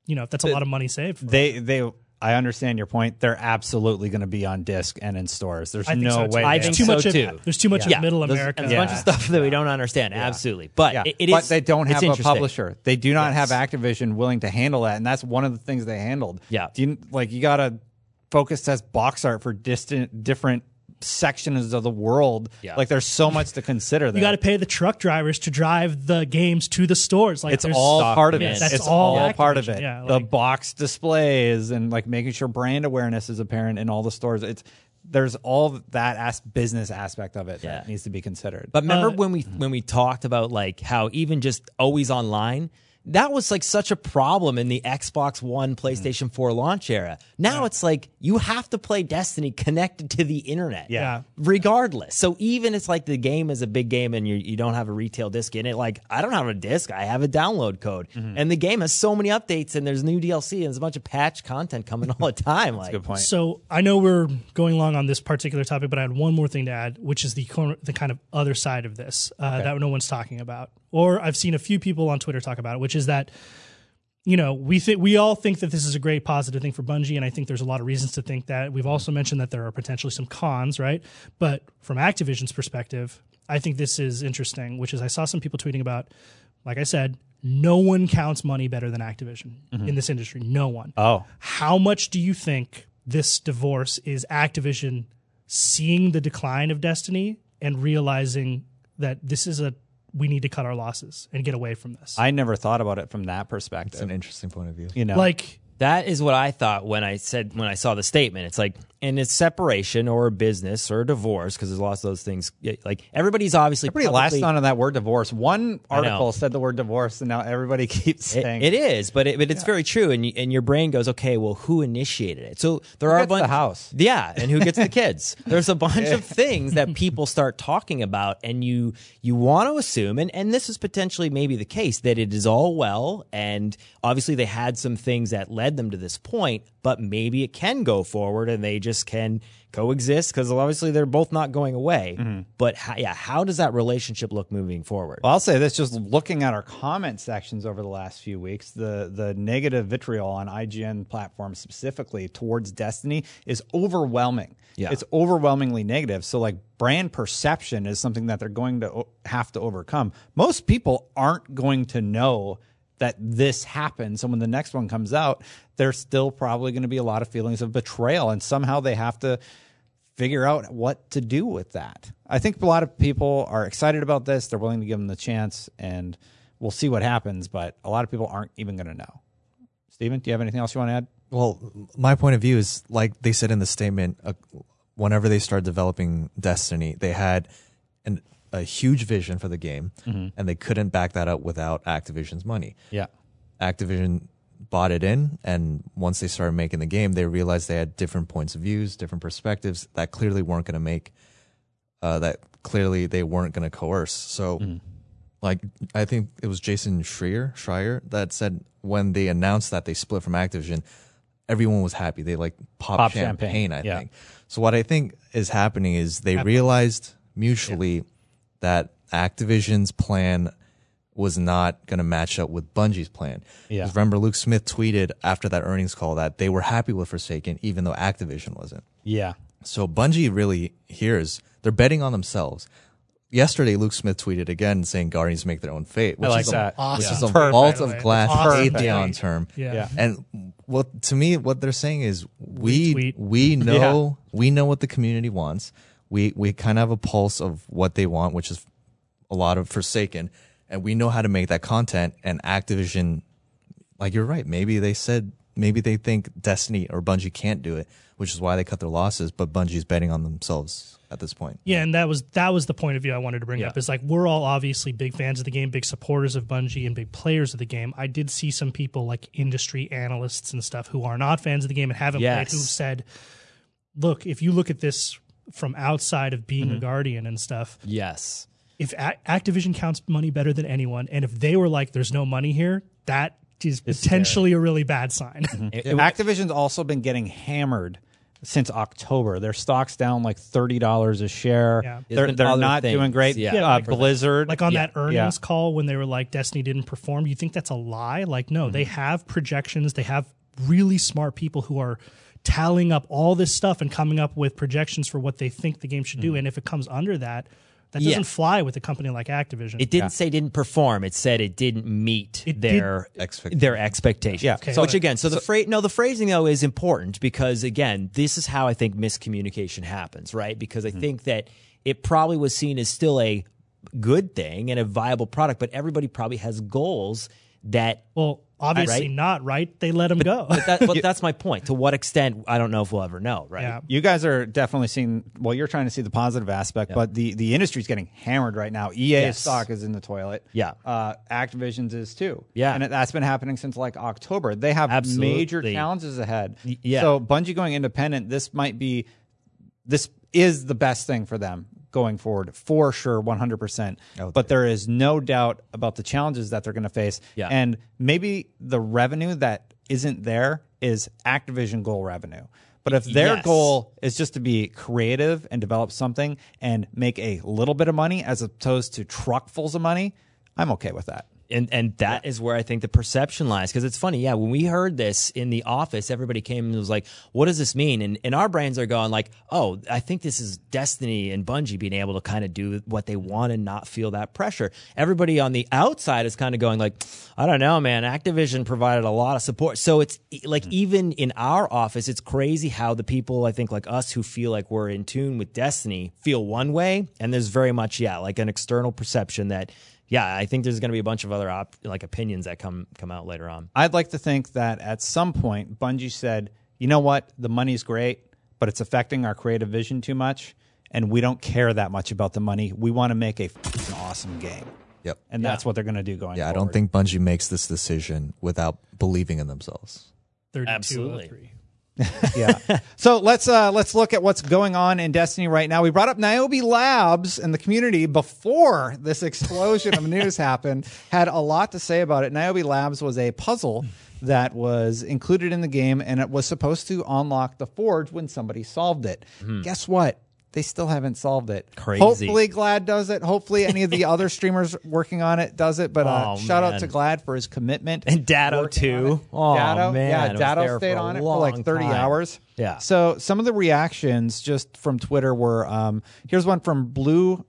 S4: you know that's a lot of money saved. For
S1: they they I understand your point. They're absolutely going to be on disc and in stores. There's
S4: I think
S1: no
S4: so too.
S1: way.
S2: I think
S4: too
S1: don't.
S4: much
S2: so,
S4: of,
S2: too.
S4: There's too much
S2: Yeah.
S4: of middle
S2: There's-
S4: America.
S2: There's a bunch of stuff that we don't understand. Absolutely. But
S1: Yeah,
S2: it, it
S1: but they don't have a publisher. They do not have Activision willing to handle that, and that's one of the things they handled.
S2: Yeah.
S1: Do you, like you got to focus test box art for distant different sections of the world.
S2: Yeah.
S1: Like there's so much to consider. There.
S4: you got to pay the truck drivers to drive the games to the stores. Like
S1: It's all part of it.
S4: That's
S1: it's
S4: all
S1: all, part of it.
S4: yeah,
S1: the box displays and like making sure brand awareness is apparent in all the stores. It's there's all that as business aspect of it
S2: Yeah.
S1: that needs to be considered.
S2: But remember
S4: Uh,
S2: when we when we talked about like how even just always online, that was like such a problem in the Xbox One, PlayStation 4 launch era. Now it's like you have to play Destiny connected to the internet.
S4: Yeah.
S2: Regardless. So even it's like the game is a big game and you you don't have a retail disc in it, like I don't have a disc, I have a download code.
S1: Mm-hmm.
S2: And the game has so many updates and there's new DLC and there's a bunch of patch content coming all the time. like
S1: Good point.
S4: So I know we're going long on this particular topic, but I had one more thing to add, which is the cor- the kind of other side of this uh, that no one's talking about, or I've seen a few people on Twitter talk about it, which is that you know we think we all think that this is a great positive thing for Bungie, and I think there's a lot of reasons to think that. We've also mentioned that there are potentially some cons, right? But from Activision's perspective, I think this is interesting, which is I saw some people tweeting about, like I said. No one counts money better than Activision mm-hmm. in this industry. No one
S1: oh,
S4: how much do you think this divorce is Activision seeing the decline of Destiny and realizing that this is a we need to cut our losses and get away from this?
S1: I never thought about it from that perspective.
S3: It's an interesting point of view.
S1: you know,
S4: like
S2: That is what I thought when I said when I saw the statement. It's like, and it's separation or a business or a divorce because there's lots of those things. Like everybody's obviously
S1: everybody
S2: publicly-
S1: latched on to that word divorce. One article said the word divorce, and now everybody keeps
S2: It-
S1: saying
S2: it is, but it, but it's very true, and you, and your brain goes, okay, well, who initiated it? So there are a
S1: bunch the house?
S2: yeah, and who gets the kids? There's a bunch of things that people start talking about, and you you want to assume, and and this is potentially maybe the case that it is all well, and obviously they had some things that led them to this point, but maybe it can go forward, and they just can coexist because obviously they're both not going away. Mm-hmm. But how, yeah, how does that relationship look moving forward?
S1: Well, I'll say this: just looking at our comment sections over the last few weeks, the the negative vitriol on IGN platforms specifically towards Destiny is overwhelming.
S2: Yeah.
S1: it's overwhelmingly negative. So, like, brand perception is something that they're going to have to overcome. Most people aren't going to know that this happened. So when the next one comes out, there's still probably going to be a lot of feelings of betrayal, and somehow they have to figure out what to do with that. I think a lot of people are excited about this. They're willing to give them the chance, and we'll see what happens. But a lot of people aren't even going to know. Steven, do you have anything else you want to add?
S3: Well, my point of view is like they said in the statement. Uh, whenever they started developing Destiny, they had a huge vision for the game,
S1: Mm-hmm.
S3: and they couldn't back that up without Activision's money.
S1: Yeah.
S3: Activision bought it in, and once they started making the game, they realized they had different points of views, different perspectives that clearly weren't going to make, uh, that clearly they weren't going to coerce. So,
S1: Mm-hmm.
S3: like, I think it was Jason Schreier, Schreier that said when they announced that they split from Activision, everyone was happy. They like popped
S1: Pop
S3: champagne,
S1: champagne,
S3: I
S1: yeah.
S3: think. So what I think is happening is they realized mutually that Activision's plan was not going to match up with Bungie's plan.
S1: Yeah.
S3: 'Cause Remember, Luke Smith tweeted after that earnings call that they were happy with Forsaken, even though Activision wasn't.
S1: Yeah.
S3: So Bungie really hears they're betting on themselves. Yesterday, Luke Smith tweeted again saying Guardians make their own fate, which
S1: like
S3: is
S1: that.
S3: A,
S4: Awesome.
S3: which is a
S4: tweet,
S3: vault
S4: the way.
S3: of glass
S4: Awesome
S3: Atheon term.
S4: Yeah.
S1: Yeah.
S3: And what to me, what they're saying is we
S4: Retweet.
S3: we know we know what the community wants. We we kind of have a pulse of what they want, which is a lot of Forsaken, and we know how to make that content. And Activision, like you're right, maybe they said maybe they think Destiny or Bungie can't do it, which is why they cut their losses. But Bungie's betting on themselves at this point.
S4: Yeah, and that was that was the point of view I wanted to bring
S2: Yeah.
S4: up. Is like we're all obviously big fans of the game, big supporters of Bungie, and big players of the game. I did see some people like industry analysts and stuff who are not fans of the game and haven't
S2: Yes.
S4: played who said, "Look, if you look at this from outside of being a guardian and stuff,
S2: Yes.
S4: if A- Activision counts money better than anyone, and if they were like, "There's no money here," that is potentially a really bad sign.
S2: It- it-
S1: Activision's also been getting hammered since October. Their stock's down like thirty dollars a share.
S4: Yeah.
S1: They're they're not
S2: things,
S1: doing great.
S2: yeah,
S1: uh,
S2: like.
S1: Blizzard,
S4: like on
S2: Yeah,
S4: that earnings
S1: yeah.
S4: call when they were like Destiny didn't perform, you think that's a lie? Like, no, they
S1: Mm-hmm.
S4: have projections. They have really smart people who are tallying up all this stuff and coming up with projections for what they think the game should
S1: Mm-hmm.
S4: do. And if it comes under that, that doesn't fly with a company like Activision.
S2: It didn't say didn't perform. It said it didn't meet
S4: It
S2: their
S3: Expectations.
S2: their expectations.
S1: Yeah.
S4: Okay.
S2: So, which
S4: Okay.
S2: again, so, the phrase no, the phrasing though is important because again, this is how I think miscommunication happens, right? Because I
S1: Mm-hmm.
S2: think that it probably was seen as still a good thing and a viable product, but everybody probably has goals that
S4: well, obviously
S2: Right?
S4: not, right? They let them go.
S2: that, but that's my point. To what extent, I don't know if we'll ever know, right?
S4: yeah.
S1: you guys are definitely seeing well you're trying to see the positive aspect but the the industry's getting hammered right now ea's
S2: Yes.
S1: stock is in the toilet
S2: Yeah.
S1: uh activision's is too
S2: Yeah.
S1: and it, that's been happening since like october they have major challenges ahead
S2: Y- yeah.
S1: so bungie going independent this might be this is the best thing for them going forward for sure 100% but there. is no doubt about the challenges that they're going to face.
S2: Yeah.
S1: and maybe the revenue that isn't there is activision goal revenue. But if their
S2: Yes.
S1: goal is just to be creative and develop something and make a little bit of money as opposed to truckfuls of money i'm okay with that
S2: and and that is where I think the perception lies. Because it's funny, yeah. When we heard this in the office, everybody came and was like, "What does this mean?" And and our brains are going like, "Oh, I think this is Destiny and Bungie being able to kind of do what they want and not feel that pressure." Everybody on the outside is kind of going like, "I don't know, man. Activision provided a lot of support." So it's like mm-hmm. even in our office, it's crazy how the people I think like us who feel like we're in tune with Destiny feel one way, and there's very much yeah like an external perception that yeah, I think there's going to be a bunch of other op- like opinions that come come out later on.
S1: I'd like to think that at some point Bungie said, "You know what? The money's great, but it's affecting our creative vision too much, and we don't care that much about the money. We want to make a f***ing awesome game."
S3: Yep.
S1: And that's what they're going to do going
S3: Yeah, I don't think Bungie makes this decision without believing in themselves.
S4: 32
S2: Absolutely.
S4: 03.
S1: yeah. So let's uh let's look at what's going on in Destiny right now. We brought up Niobe Labs and the community before this explosion of news happened. Had a lot to say about it. Niobe Labs was a puzzle that was included in the game and it was supposed to unlock the forge when somebody solved it. Guess what? They still haven't solved it.
S2: Crazy.
S1: Hopefully Gladd does it. Hopefully any of the other streamers working on it does it. But uh,
S2: Oh,
S1: shout out to Gladd for his commitment.
S2: And
S1: Datto
S2: too. Oh,
S1: Datto,
S2: man,
S1: yeah,
S2: Datto
S1: stayed on it for like 30
S2: time.
S1: hours.
S2: Yeah.
S1: So some of the reactions just from Twitter were um, here's one from Blue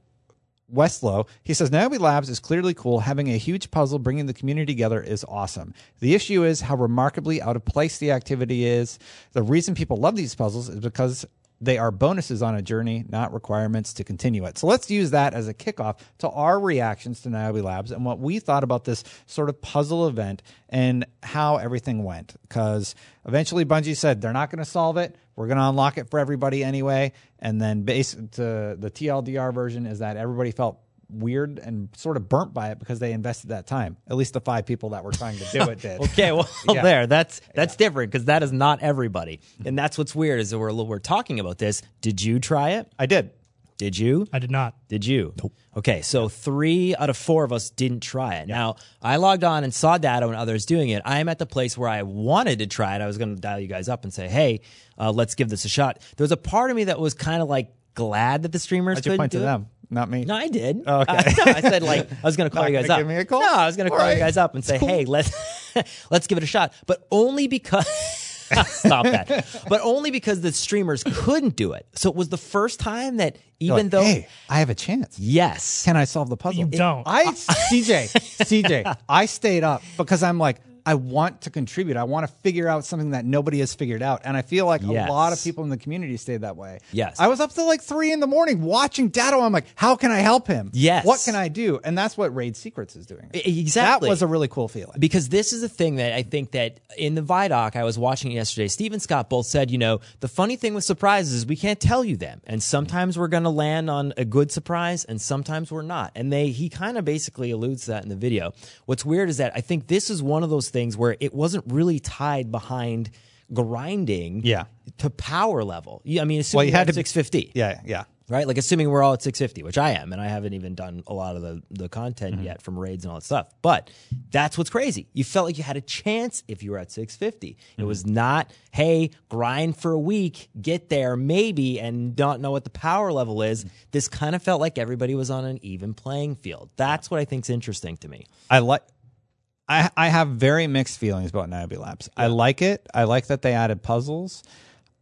S1: Westlow. He says Niobe Labs is clearly cool. Having a huge puzzle bringing the community together is awesome. The issue is how remarkably out of place the activity is. The reason people love these puzzles is because they are bonuses on a journey, not requirements to continue it. So let's use that as a kickoff to our reactions to Niobe Labs and what we thought about this sort of puzzle event and how everything went. Because eventually Bungie said they're not going to solve it. We're going to unlock it for everybody anyway. And then base to the TLDR version is that everybody felt weird and sort of burnt by it because they invested that time. At least the five people that were trying to do it did.
S2: Okay, well,
S1: Yeah.
S2: there. That's that's different because that is not everybody, and that's what's weird is that we're we're talking about this. Did you try it?
S1: I did.
S2: Did you?
S4: I did not.
S2: Did you? Nope. Okay, so three out of four of us didn't try it. Now, I logged on and saw Datto and others doing it. I am at the place where I wanted to try it. I was going to dial you guys up and say, hey, uh, let's give this a shot. There was a part of me that was kind of like glad that the streamers
S1: Why'd you
S2: couldn't
S1: point to
S2: do it.
S1: them, not me?
S2: No, I did.
S1: Oh, okay.
S2: I, no, I said like I was going to call you guys up.
S1: give me a call?
S2: No, I was going to call
S1: All
S2: you guys up and say, "Hey, let's let's give it a shot." But only because stop that. But only because the streamers couldn't do it. So it was the first time that even
S1: like,
S2: though
S1: hey, I have a chance.
S2: yes,
S1: Can I solve the puzzle?
S4: You don't.
S1: I CJ CJ. I stayed up because I'm like I want to contribute. I want to figure out something that nobody has figured out, and I feel like
S2: Yes.
S1: a lot of people in the community stayed that way.
S2: Yes.
S1: I was up till like three in the morning watching Datto. I'm like, how can I help him?
S2: Yes.
S1: what can I do? And that's what Raid Secrets is doing.
S2: Exactly.
S1: That was a really cool feeling.
S2: because this is a thing that I think that in the Vidoc, I was watching it yesterday. Steve and Scott both said, you know, the funny thing with surprises is we can't tell you them, and sometimes we're going to land on a good surprise, and sometimes we're not. And they he kind of basically alludes to that in the video. What's weird is that I think this is one of those things where it wasn't really tied behind grinding,
S1: Yeah.
S2: to power level. Yeah, I mean, assuming
S1: you had to-
S2: 650,
S1: Yeah, yeah.
S2: right? Like assuming we're all at 650, which I am, and I haven't even done a lot of the, the content mm-hmm. yet from raids and all that stuff. But that's what's crazy. You felt like you had a chance if you were at 650. It mm-hmm. was not, hey, grind for a week, get there maybe, and don't know what the power level is. Mm-hmm. This kind of felt like everybody was on an even playing field. That's what I think's interesting to me.
S1: I like. I I have very mixed feelings about Niobe Labs. I like it. I like that they added puzzles.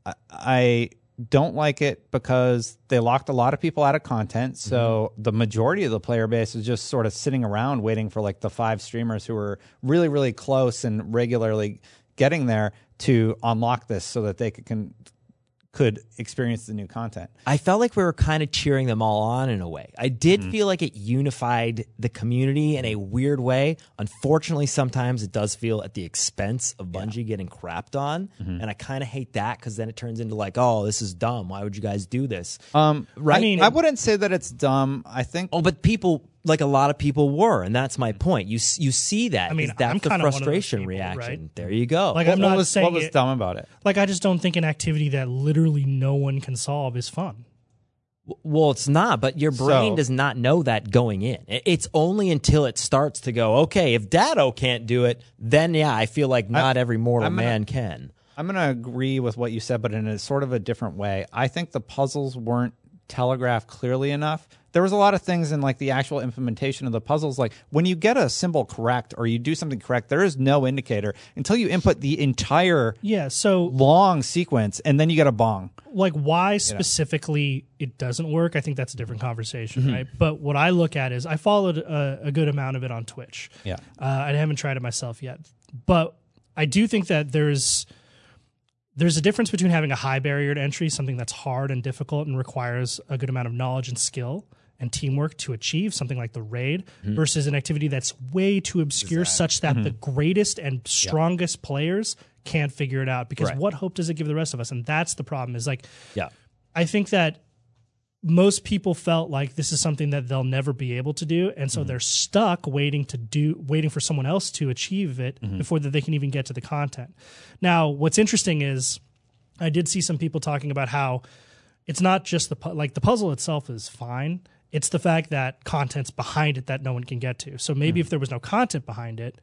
S1: I, I don't like it because they locked a lot of people out of content. So mm-hmm. the majority of the player base is just sort of sitting around waiting for like the five streamers who are really really close and regularly getting there to unlock this so that they could can, could experience the new content.
S2: I felt like we were kind of cheering them all on in a way. I did feel like it unified the community in a weird way. Unfortunately, sometimes it does feel at the expense of Bungie getting crapped on. And I kind of hate that because then it turns into like, oh, this is dumb. Why would you guys do this?
S1: Um,
S2: Right.
S1: I mean, I wouldn't say that it's dumb. I think
S2: oh, but people, like a lot of people were. And that's my mm-hmm. point. You, you see that.
S4: I mean,
S2: 'cause that's
S4: I'm
S2: the
S4: kinda one of those
S2: frustration
S4: people,
S2: reaction.
S4: right?
S2: There you go.
S4: Like
S1: what,
S4: I'm
S1: what was
S4: saying
S1: what was
S4: it-
S1: dumb about it.
S4: Like I just don't think an activity that literally no one can solve is fun.
S2: Well, it's not, but your brain
S1: So-
S2: does not know that going in. It's only until it starts to go, okay, if Datto can't do it, then yeah, I feel like not every mortal
S1: gonna-
S2: man can.
S1: I'm going to agree with what you said, but in a sort of a different way. I think the puzzles weren't telegraphed clearly enough. There was a lot of things in like the actual implementation of the puzzles. Like when you get a symbol correct or you do something correct, there is no indicator until you input the entire
S4: Yeah. So
S1: long sequence and then you get a bong.
S4: like why specifically it doesn't work i think that's a different conversation right but what i look at is i followed a, a good amount of it on twitch
S1: Yeah.
S4: uh, i haven't tried it myself yet but i do think that there's there's a difference between having a high barrier to entry something that's hard and difficult and requires a good amount of knowledge and skill and teamwork to achieve something like the raid mm-hmm. versus an activity that's way too obscure such that the mm-hmm. greatest and strongest players can't figure it out because
S2: Right.
S4: what hope does it give the rest of us? And that's the problem is like
S2: Yeah.
S4: I think that most people felt like this is something that they'll never be able to do, and so
S2: Mm-hmm.
S4: they're stuck waiting to do, waiting for someone else to achieve it
S2: Mm-hmm.
S4: before that they can even get to the content. Now, what's interesting is I did see some people talking about how it's not just the pu- like the puzzle itself is fine. It's the fact that content's behind it that no one can get to. So maybe
S2: Mm.
S4: if there was no content behind it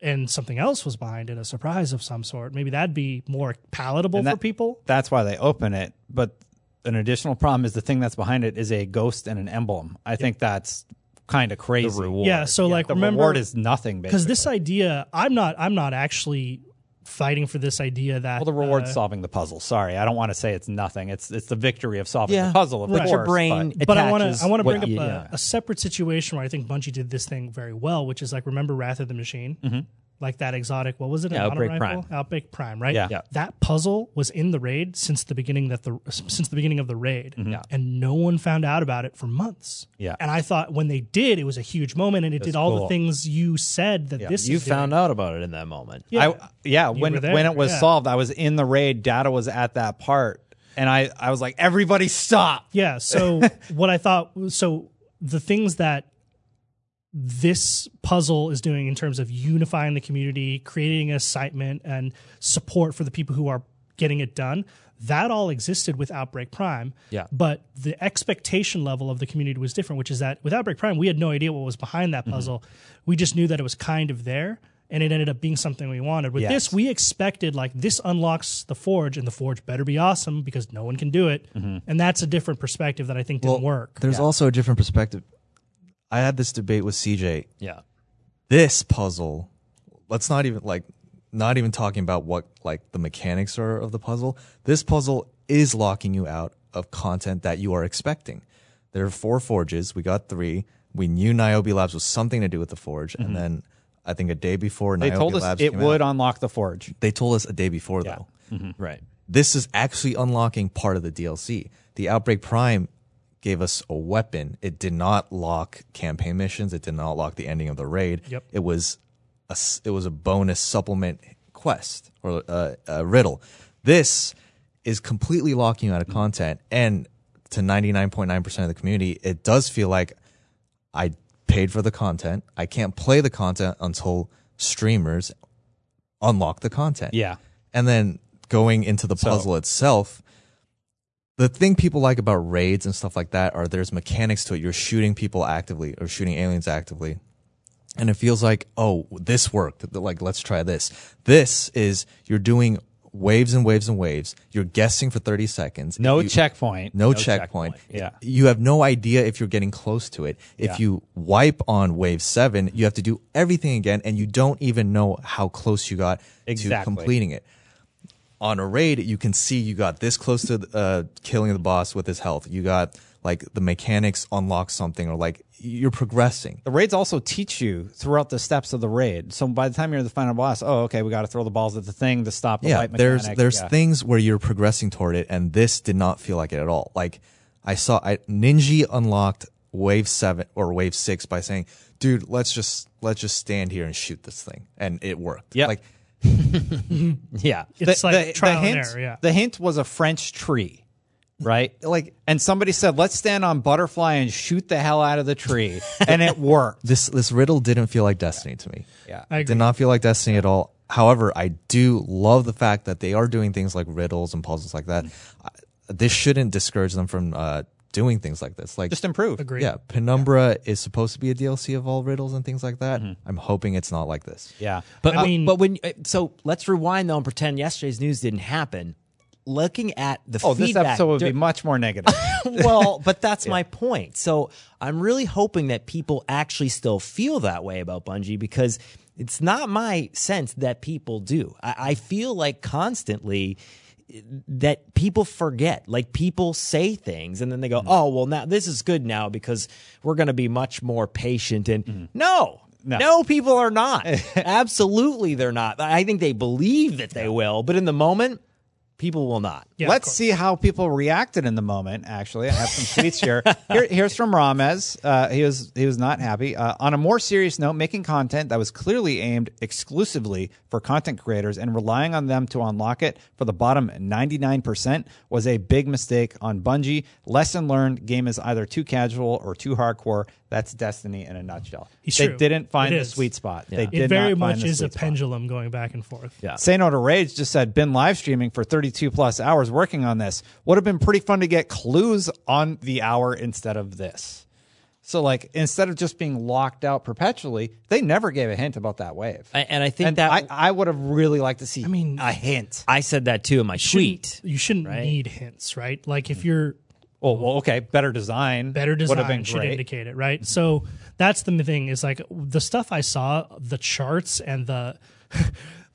S4: and something else was behind it, a surprise of some sort, maybe that'd be more palatable
S1: that-
S4: for people.
S1: That's why they open it. But an additional problem is the thing that's behind it is a ghost and an emblem. I think that's kind of crazy.
S2: reward.
S4: Yeah, so like
S1: the
S4: remember
S1: reward is nothing
S4: because this idea i'm not i'm not actually fighting for this idea that
S1: Well, the reward's
S4: uh,
S1: solving the puzzle. Sorry, I don't want to say it's nothing. It's it's the victory of solving
S2: Yeah.
S1: the puzzle. Of
S2: But
S1: course,
S2: your brain
S1: but-
S4: but I want to I want to
S2: what
S4: bring up
S2: you-
S4: a,
S2: yeah.
S4: a separate situation where I think Bungie did this thing very well, which is like remember Wrath of the Machine, mm-hmm. Like that exotic. What was it?
S2: Yeah,
S4: An
S2: Outbreak
S4: rifle?
S2: Prime.
S4: Outbreak Prime, right?
S1: Yeah.
S2: Yeah.
S4: That puzzle was in the raid since the beginning that the since the beginning of the raid,
S2: Yeah.
S4: and no one found out about it for months.
S1: Yeah.
S4: and I thought when they did, it was a huge moment, and it did all the things you said that this
S2: You
S4: is
S2: found
S4: doing.
S2: out about it in that moment.
S4: Yeah.
S1: I yeah, when when it was
S4: yeah.
S1: solved, I was in the raid. Data was at that part, and I I was like, everybody stop.
S4: Yeah. So what I thought, so the things that this puzzle is doing in terms of unifying the community, creating excitement and support for the people who are getting it done. That all existed with Outbreak Prime.
S2: Yeah.
S4: But the expectation level of the community was different, which is that with Outbreak Prime, we had no idea what was behind that mm-hmm. puzzle. We just knew that it was kind of there and it ended up being something we wanted. With
S1: Yes.
S4: this, we expected like this unlocks the Forge and the Forge better be awesome because no one can do it. Mm-hmm. And that's a different perspective that I think didn't work.
S3: There's also a different perspective. I had this debate with CJ.
S2: Yeah.
S3: This puzzle, let's not even like, not even talking about what like the mechanics are of the puzzle. This puzzle is locking you out of content that you are expecting. There are four forges. We got three. We knew Niobe Labs was something to do with the forge, and mm-hmm. then I think a day before
S1: They
S3: Niobe
S1: told us
S3: Labs
S1: it would
S3: out,
S1: unlock the forge.
S3: they told us a day before
S1: Yeah.
S3: though. Mm-hmm.
S2: Right.
S3: This is actually unlocking part of the DLC. The Outbreak Prime gave us a weapon. It did not lock campaign missions. It did not lock the ending of the raid.
S4: Yep.
S3: It was a it was a bonus supplement quest or uh, a riddle. This is completely locking you out of content, and to ninety nine point nine percent of the community, it does feel like I paid for the content. I can't play the content until streamers unlock the content.
S1: Yeah.
S3: And then going into the puzzle itself, the thing people like about raids and stuff like that are there's mechanics to it. You're shooting people actively or shooting aliens actively. And it feels like, oh, this worked. Like, let's try this. This is you're doing waves and waves and waves. You're guessing for 30 seconds.
S1: No
S3: You-
S1: checkpoint.
S3: no,
S2: checkpoint.
S3: checkpoint.
S1: Yeah.
S3: You have no idea if you're getting close to it. If
S1: Yeah.
S3: you wipe on wave seven, you have to do everything again and you don't even know how close you got to completing it. On a raid, you can see you got this close to uh, killing the boss with his health. You got like the mechanics unlock something or like you're progressing.
S1: The raids also teach you throughout the steps of the raid. So by the time you're at the final boss, oh, okay, we got to throw the balls at the thing to stop the
S3: yeah,
S1: light
S3: there's
S1: mechanic.
S3: there's
S1: Yeah.
S3: things where you're progressing toward it, and this did not feel like it at all. Like I saw, I, Ninja unlocked wave seven or wave six by saying, "Dude, let's just let's just stand here and shoot this thing," and it worked.
S1: Yeah,
S3: like
S2: Yeah.
S4: It's like trial and
S1: hint,
S4: error, yeah.
S1: The hint was a French tree, right?
S3: like
S1: and somebody said, "Let's stand on butterfly and shoot the hell out of the tree," and it worked.
S3: this this riddle didn't feel like Destiny to me.
S1: Yeah.
S4: I agree.
S3: did not feel like Destiny at all. However, I do love the fact that they are doing things like riddles and puzzles like that. Uh, This shouldn't discourage them from uh, doing things like this. Like
S1: Just improve.
S4: Agree.
S3: Yeah, Penumbra is supposed to be a DLC of all riddles and things like that. I'm hoping it's not like this.
S1: Yeah.
S2: But
S4: I
S2: uh,
S4: mean-
S2: but when uh, so let's rewind though and pretend yesterday's news didn't happen. Looking at the
S1: Oh, this
S2: feedback,
S1: episode would be much more negative.
S2: well, but that's my point. So I'm really hoping that people actually still feel that way about Bungie because it's not my sense that people do. I, I feel like constantly that people forget. Like people say things and then they go, mm-hmm. "Oh, well, now this is good now because we're going to be much more patient." And mm-hmm. no.
S1: No.
S2: No. people are not. Absolutely, they're not. I think they believe that they will, but in the moment, people will not.
S4: Yeah,
S1: Let's see how people reacted in the moment. Actually, I have some tweets here. here. Here's from Ramez. Uh, he was he was not happy. Uh, on a more serious note, making content that was clearly aimed exclusively for content creators and relying on them to unlock it for the bottom 99% was a big mistake on Bungie. Lesson learned: game is either too casual or too hardcore. That's Destiny in a nutshell.
S4: It's
S1: they
S4: true.
S1: didn't find
S4: It
S1: the
S4: is.
S1: sweet spot. They
S2: Yeah.
S1: did
S4: It very
S1: not find
S4: much
S1: the
S4: is a
S1: sweet spot.
S4: pendulum going back and forth.
S2: Yeah.
S1: Say No to Rage just said, been live streaming for 32 plus hours working on this. Would have been pretty fun to get clues on the hour instead of this. So, like, instead of just being locked out perpetually, they never gave a hint about that wave.
S2: I- and I think
S1: and
S2: that
S1: I, I would have really liked to see
S4: I mean,
S1: a hint.
S2: I said that too in my
S4: Shouldn't-
S2: tweet.
S4: You shouldn't
S2: right?
S4: need hints, right? Like if you're
S1: Oh, well, okay. Better design.
S4: better
S1: would have been
S4: design should indicate it, right? So that's the thing is like the stuff I saw, the charts and the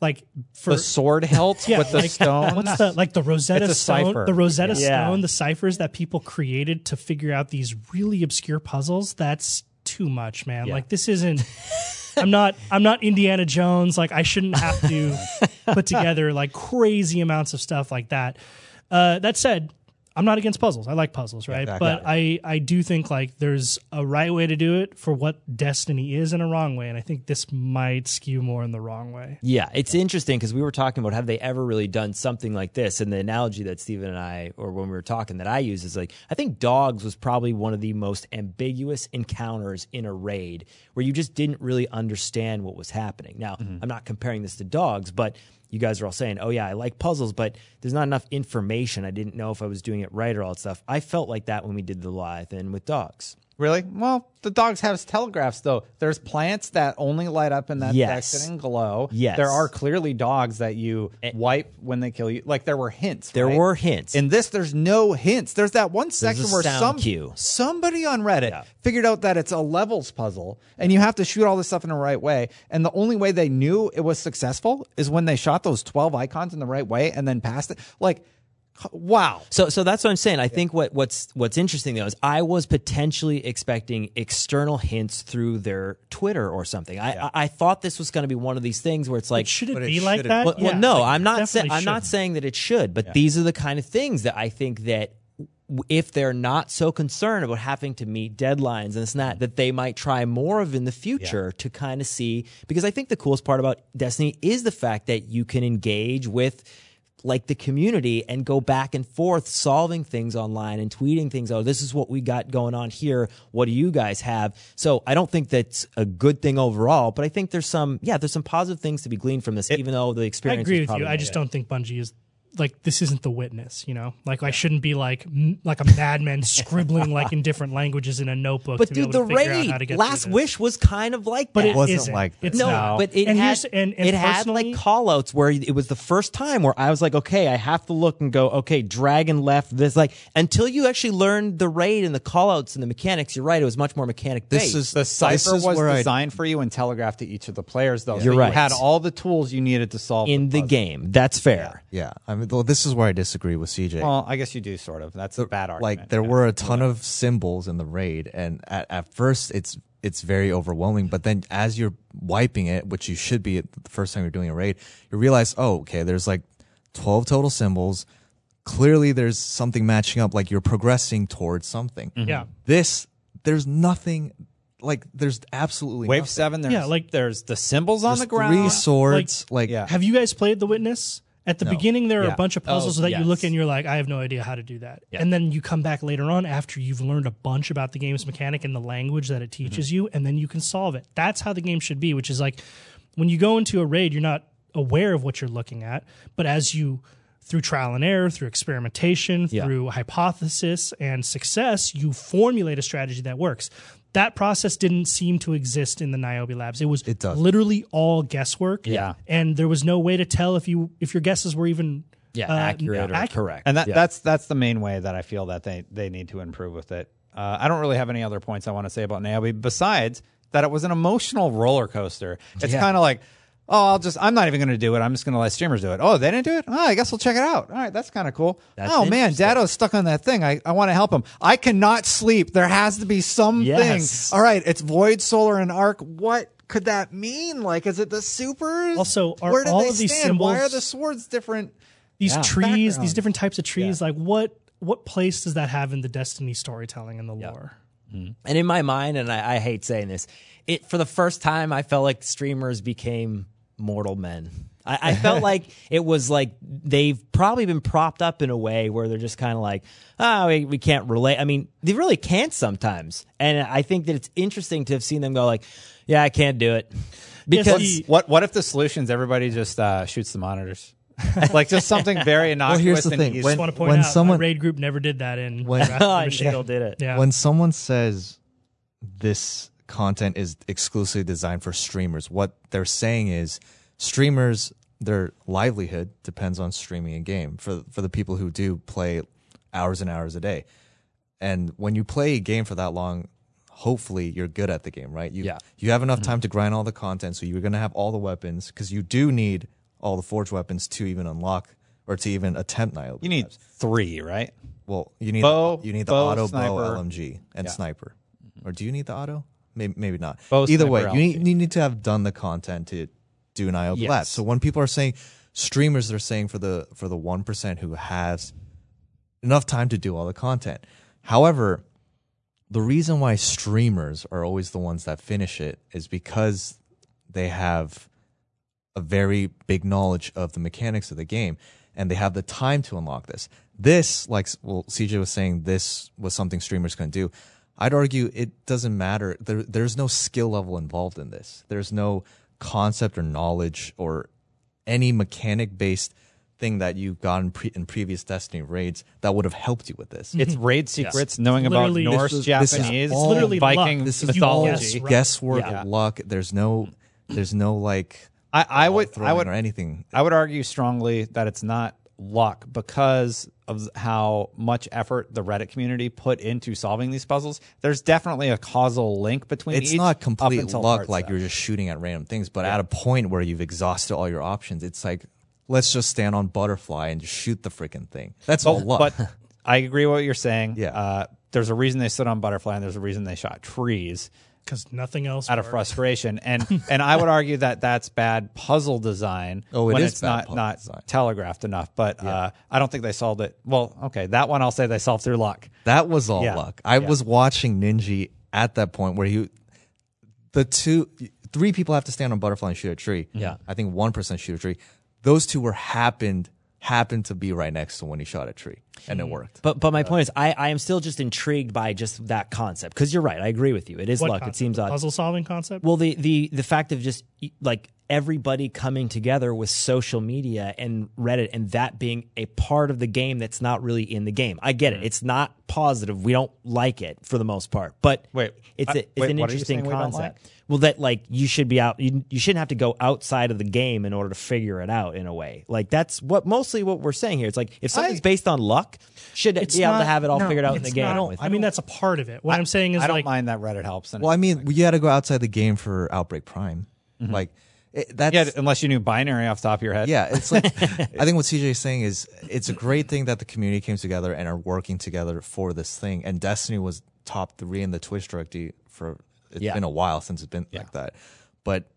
S4: like for
S1: The sword hilt
S4: yeah,
S1: with the
S4: like,
S1: stone.
S4: What's the like the Rosetta
S1: It's a
S4: Stone?
S1: cipher.
S4: The Rosetta
S2: Yeah.
S4: Stone, the ciphers that people created to figure out these really obscure puzzles. That's too much, man.
S2: Yeah.
S4: Like this isn't. I'm not. I'm not Indiana Jones. Like I shouldn't have to put together like crazy amounts of stuff like that. Uh, that said, I'm not against puzzles. I like puzzles, right?
S3: I
S4: but I I do think like there's a right way to do it for what Destiny is and a wrong way, and I think this might skew more in the wrong way.
S2: Yeah, it's interesting because we were talking about have they ever really done something like this? And the analogy that Stephen and I, or when we were talking, that I use is like I think dogs was probably one of the most ambiguous encounters in a raid where you just didn't really understand what was happening. Now, mm-hmm. I'm not comparing this to dogs, but you guys are all saying, "Oh yeah, I like puzzles," but there's not enough information. I didn't know if I was doing it right or all that stuff. I felt like that when we did the Leviathan with dogs.
S1: Really? Well, the dogs have telegraphs though. There's plants that only light up in that
S2: Yes.
S1: section and glow.
S2: Yes.
S1: There are clearly dogs that you eh. wipe when they kill you. Like there were hints.
S2: There
S1: right?
S2: were hints.
S1: In this, there's no hints. There's that one section where some
S2: cue.
S1: somebody on Reddit
S2: Yeah.
S1: figured out that it's a levels puzzle, and you have to shoot all this stuff in the right way. And the only way they knew it was successful is when they shot those 12 icons in the right way and then passed it. Like, wow.
S2: So, so that's what I'm saying. I think what what's what's interesting though is I was potentially expecting external hints through their Twitter or something. I I, I thought this was going to be one of these things where it's like.
S4: Should it
S3: But it
S4: be like that?
S2: well, well, no,
S4: like,
S2: I'm not saying I'm not
S4: shouldn't.
S2: saying that it should, but these are the kind of things that I think that if they're not so concerned about having to meet deadlines and this and that, that they might try more of in the future to kind of see. Because I think the coolest part about Destiny is the fact that you can engage with like the community and go back and forth solving things online and tweeting things oh this is what we got going on here what do you guys have so i don't think that's a good thing overall but i think there's some yeah there's some positive things to be gleaned from this even though the experience.
S4: I
S2: agree
S4: with you. I just don't think Bungie is like this isn't the witness, you know. Like I shouldn't be like m- like a madman scribbling like in different languages in a notebook.
S2: but
S4: to be
S2: dude
S4: able
S2: the
S4: to figure out how to
S2: raid
S4: get
S2: last wish was kind of like
S4: but
S2: that
S4: it
S3: wasn't
S4: isn't.
S3: like that.
S4: It's
S2: no,
S4: not.
S2: but it
S4: and
S2: had
S4: and, and
S2: it had
S4: personally-
S2: like callouts where it was the first time where I was like, okay, I have to look and go, okay, dragon left this like until you actually learned the raid and the callouts and the mechanics. You're right; it was much more mechanic
S3: This is
S1: The
S3: this
S1: cipher was
S3: where I-
S1: designed for you and telegraphed to each of the players, though.
S2: You're right.
S1: You had all the tools you needed to solve
S2: in the
S1: puzzle.
S2: game. That's fair.
S3: Yeah, I mean, well, this is where I disagree with CJ.
S1: Well, I guess you do sort of. That's a bad argument.
S3: like there
S1: yeah.
S3: were a ton of symbols in the raid, and at, at first it's it's very overwhelming. But then as you're wiping it, which you should be the first time you're doing a raid, you realize, oh, okay, there's like twelve total symbols. Clearly, there's something matching up. Like you're progressing towards something. Mm-hmm.
S4: Yeah.
S3: This there's nothing. Like there's absolutely
S1: Wave
S3: nothing.
S1: seven. There's,
S4: Yeah, like-
S1: there's the symbols on the ground.
S3: three swords. Like,
S1: Yeah.
S4: Have you guys played The Witness? At the beginning, there are
S1: Yeah.
S4: a bunch of oh, puzzles
S2: Oh,
S4: that you look
S2: yes.
S4: and you're like, I have no idea how to do that.
S2: Yeah.
S4: And then you come back later on after you've learned a bunch about the game's mechanic and the language that it mm-hmm. teaches you, and then you can solve it. That's how the game should be, which is like when you go into a raid, you're not aware of what you're looking at, but as you through trial and error, through experimentation,
S2: Yeah.
S4: through hypothesis and success, you formulate a strategy that works. That process didn't seem to exist in the Niobe labs. It was
S3: It does.
S4: literally all guesswork.
S1: Yeah.
S4: And there was no way to tell if you if your guesses were even
S2: Yeah,
S4: uh,
S2: accurate or
S4: accurate.
S2: correct.
S1: and that
S2: Yeah.
S1: that's that's the main way that I feel that they they need to improve with it. Uh, I don't really have any other points I want to say about Niobe besides that it was an emotional roller coaster. It's
S3: Yeah.
S1: kind of like, oh, I'll just I'm not even going to do it. I'm just going to let streamers do it. Oh, they didn't do it. Oh, I guess we'll check it out. All right, that's kind of cool.
S2: That's
S1: oh man,
S2: interesting.
S1: Datto's stuck on that thing. I I want to help him. I cannot sleep. There has to be something.
S2: Yes.
S1: All right, it's Void, Solar, and Arc. What? Could that mean? Like, is it the supers?
S4: Also, are
S1: where did
S4: all
S1: they
S4: of these
S1: stand? Why are the swords different?
S4: These
S1: Yeah.
S4: trees, these different types of trees, like what what place does that have in the Destiny storytelling and the lore? Mm-hmm.
S2: And in my mind, and I, I hate saying this, it for the first time I felt like streamers became mortal men. I, I felt like it was like they've probably been propped up in a way where they're just kind of like, oh, we, we can't relate. I mean, they really can't sometimes, and I think that it's interesting to have seen them go like, yeah, I can't do it because
S4: see-
S1: What what if the solution's everybody just uh, shoots the monitors? like just something very innocuous Well,
S3: here's the
S1: and
S3: thing.
S1: easy.
S3: When-
S4: I want to point
S3: when
S4: out
S3: someone-
S4: raid group never did that in
S3: When-
S4: Wrath of the
S2: oh,
S4: Machine.
S2: still did it.
S4: Yeah.
S3: when someone says this content is exclusively designed for streamers, what they're saying is streamers their livelihood depends on streaming a game for for the people who do play hours and hours a day. And when you play a game for that long, hopefully you're good at the game, right? You
S2: Yeah.
S3: you have enough mm-hmm. time to grind all the content, so you're going to have all the weapons because you do need all the forge weapons to even unlock or to even attempt Niobe.
S1: you need three, right?
S3: Well, you need
S1: Bow,
S3: you need the
S1: bow,
S3: auto
S1: sniper.
S3: bow LMG and
S1: Yeah.
S3: sniper, or do you need the auto? Maybe maybe not.
S1: Bow,
S3: Either way, you need, you need to have done the content to do an IO
S2: Yes.
S3: So when people are saying streamers, they're saying for the for the one percent who has enough time to do all the content. However, the reason why streamers are always the ones that finish it is because they have a very big knowledge of the mechanics of the game and they have the time to unlock this. This, like well, CJ was saying, this was something streamers can do. I'd argue it doesn't matter. There, there's no skill level involved in this. There's no concept or knowledge or any mechanic based thing that you've gotten pre- in previous Destiny raids that would have helped you with this.
S1: It's mm-hmm. raid secrets, knowing about Norse,
S3: This is- this is
S1: Japanese,
S3: all-
S4: literally
S1: Viking
S4: luck.
S3: This is
S1: mythology.
S3: all
S4: Guess,
S3: guesswork,
S1: Yeah.
S3: luck. There's no, there's no like
S1: I, I uh, would,
S3: throwing
S1: I would,
S3: or anything.
S1: I would argue strongly that it's not luck because of how much effort the Reddit community put into solving these puzzles. There's definitely a causal link between.
S3: It's not complete luck like
S1: stuff.
S3: you're just shooting at random things, but at a point where you've exhausted all your options, it's like let's just stand on butterfly and just shoot the freaking thing. That's all luck.
S1: But I agree with what you're saying.
S3: Yeah.
S1: Uh, there's a reason they stood on butterfly, and there's a reason they shot trees
S4: because nothing else
S1: out of frustration. And and I would argue that that's bad puzzle design.
S3: Oh, it
S1: when
S3: is
S1: it's
S3: bad
S1: not
S3: puzzle
S1: not
S3: design.
S1: telegraphed enough. But uh, I don't think they solved it. Well, okay, that one I'll say they solved through luck.
S3: That was all
S1: Yeah.
S3: luck. I was watching Ninja at that point where he, the two, three people have to stand on butterfly and shoot a tree.
S2: Yeah.
S3: I think one person shoot a tree. Those two were happened happened to be right next to when he shot a tree, and it hmm. worked.
S2: But but my uh, point is, I, I am still just intrigued by just that concept because you're right. I agree with you. It is
S4: What
S2: luck.
S4: concept?
S2: It seems odd.
S4: puzzle solving concept.
S2: Well, the the the fact of just like everybody coming together with social media and Reddit and that being a part of the game that's not really in the game. I get it. Mm. It's not positive. We don't like it for the most part, but
S1: Wait,
S2: it's
S1: I-
S2: a, it's
S1: wait,
S2: an
S1: what are you
S2: interesting
S1: saying we
S2: concept.
S1: like?
S2: Well, that like you should be out. You, you shouldn't have to go outside of the game in order to figure it out in a way. Like that's what mostly what we're saying here. It's like if something's based on luck, should it be able to have it all
S4: no,
S2: figured out in the
S4: it's
S2: game.
S4: not.
S2: with
S4: I mean, that's a part of it. What I, am saying is
S1: I don't
S4: like
S1: mind that Reddit helps.
S3: Well, I mean, you had to go outside the game for Outbreak Prime. Mm-hmm. Like it, that's
S1: yeah, unless you knew binary off the top of your head.
S3: Yeah, it's like I think what CJ is saying is it's a great thing that the community came together and are working together for this thing. And Destiny was top three in the Twitch directory for it's
S2: Yeah.
S3: been a while since it's been like that. But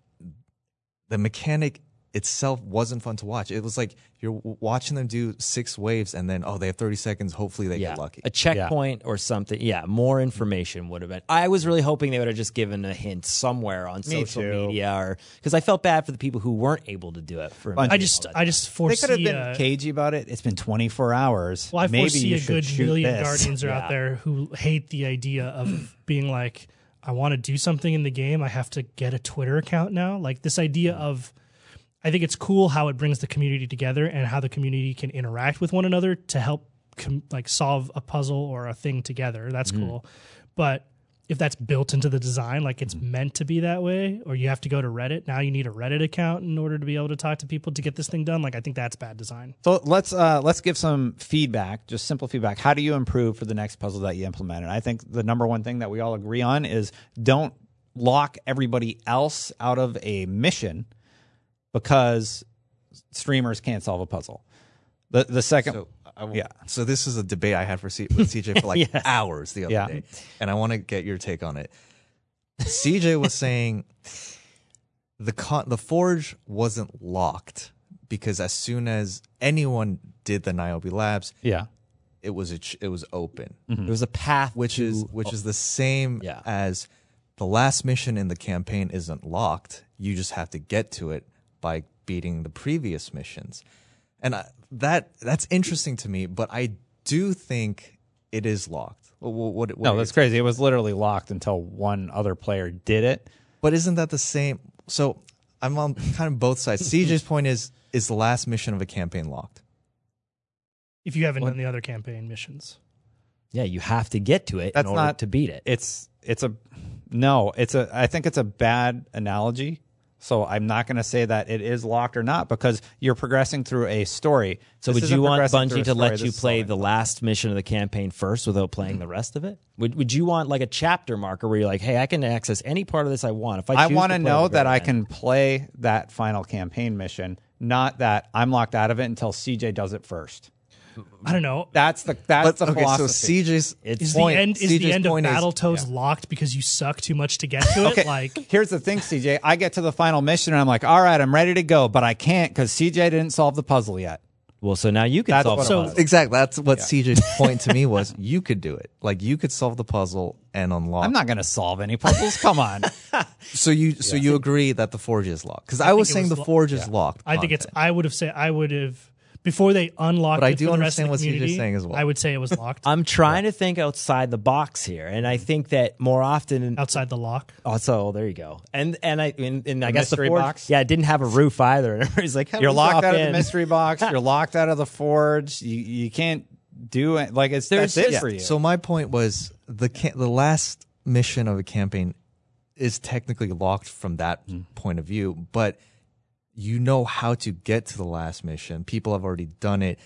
S3: the mechanic itself wasn't fun to watch. It was like you're watching them do six waves and then oh they have 30 seconds. Hopefully they
S2: yeah,
S3: get lucky.
S2: a checkpoint or something. Yeah, more information would have been. I was really hoping they would have just given a hint somewhere on
S1: Me
S2: social
S1: too.
S2: media, or because I felt bad for the people who weren't able to do it. For
S4: I just I just
S1: They could have been
S4: uh,
S1: cagey about it. It's been 24 hours.
S4: Well, I
S1: Maybe
S4: foresee
S1: you
S4: a good million
S1: this.
S4: guardians are
S2: Yeah.
S4: out there who hate the idea of being like, I want to do something in the game. I have to get a Twitter account now. Like this idea of, I think it's cool how it brings the community together and how the community can interact with one another to help com- like solve a puzzle or a thing together. That's cool. But if that's built into the design, like it's meant to be that way, or you have to go to Reddit. Now you need a Reddit account in order to be able to talk to people to get this thing done. Like I think that's bad design.
S1: So let's uh, let's give some feedback, just simple feedback. How do you improve for the next puzzle that you implement? And I think the number one thing that we all agree on is don't lock everybody else out of a mission because streamers can't solve a puzzle. The the second,
S3: So,
S1: yeah.
S3: So this is a debate I had for C- with CJ for like
S2: Yes.
S3: hours the other
S1: Yeah.
S3: day, and I want to get your take on it. CJ was saying the con- the forge wasn't locked because as soon as anyone did the Niobe Labs,
S1: yeah,
S3: it was a ch- it was open, mm-hmm.
S2: there was a path,
S3: which
S2: to-
S3: is which is the same
S2: Yeah.
S3: as the last mission in the campaign isn't locked. You just have to get to it by beating the previous missions, and I, that that's interesting to me. But I do think it is locked. What, what, what
S1: no, that's crazy. It was literally locked until one other player did it.
S3: But isn't that the same? So I'm on kind of both sides. CJ's point is is the last mission of a campaign locked?
S4: If you haven't done the other campaign missions.
S2: yeah, you have to get to it
S1: That's
S2: in order
S1: not-
S2: to beat it.
S1: It's it's a no. It's a. I think it's a bad analogy. So I'm not going to say that it is locked or not because you're progressing through a story.
S2: So
S1: This
S2: would
S1: isn't
S2: you want
S1: progressing through
S2: Bungie
S1: a
S2: to
S1: story,
S2: let
S1: this
S2: you
S1: is
S2: play the last mission of the campaign first without playing the mm-hmm. rest of it? Would Would you want like a chapter marker where you're like, hey, I can access any part of this I want if I.
S1: I
S2: choose
S1: want
S2: to
S1: to
S2: play
S1: know
S2: the
S1: that
S2: very
S1: I
S2: end."
S1: can play that final campaign mission, not that I'm locked out of it until CJ does it first.
S4: I don't know.
S1: That's the that's
S3: But
S1: the
S3: okay, so
S1: philosophy.
S3: CJ's
S4: Is
S3: point,
S4: the end is
S3: CJ's
S4: the end of
S3: point is-
S4: Battletoads locked because you suck too much to get to it? Like
S1: here's the thing, CJ. I get to the final mission and I'm like, all right, I'm ready to go, but I can't because CJ didn't solve the puzzle yet.
S2: Well, so now you can
S1: That's
S2: solve
S1: it
S4: So-
S3: Exactly. That's what CJ's point to me was. You could do it. Like you could solve the puzzle and unlock.
S1: I'm not going to solve any puzzles. Come on.
S3: So you so you agree that the forge is locked? Because I, was saying
S4: was
S3: the
S4: lo-
S3: forge is locked.
S4: I think it's. I would have said. I would have before they unlocked.
S3: But I
S4: it
S3: do
S4: for the rest of
S3: understand
S4: the
S3: what CJ's
S4: community,
S3: saying as well.
S4: I would say it was locked
S2: I'm trying to think outside the box here, and I think that more often.
S4: outside the lock.
S2: Oh, so there you go. And and I and, and I guess the
S1: mystery
S2: forge,
S1: box?
S2: yeah, it didn't have a roof either. And everybody's like,
S1: You're locked
S2: off
S1: out of the mystery box. You're locked out of the forge. You you can't do it. Like it's
S2: There's
S1: that's it
S2: just-
S1: for you.
S3: So my point was the ca- the last mission of a campaign is technically locked from that
S1: Mm.
S3: point of view, but you know how to get to the last mission. People have already done it.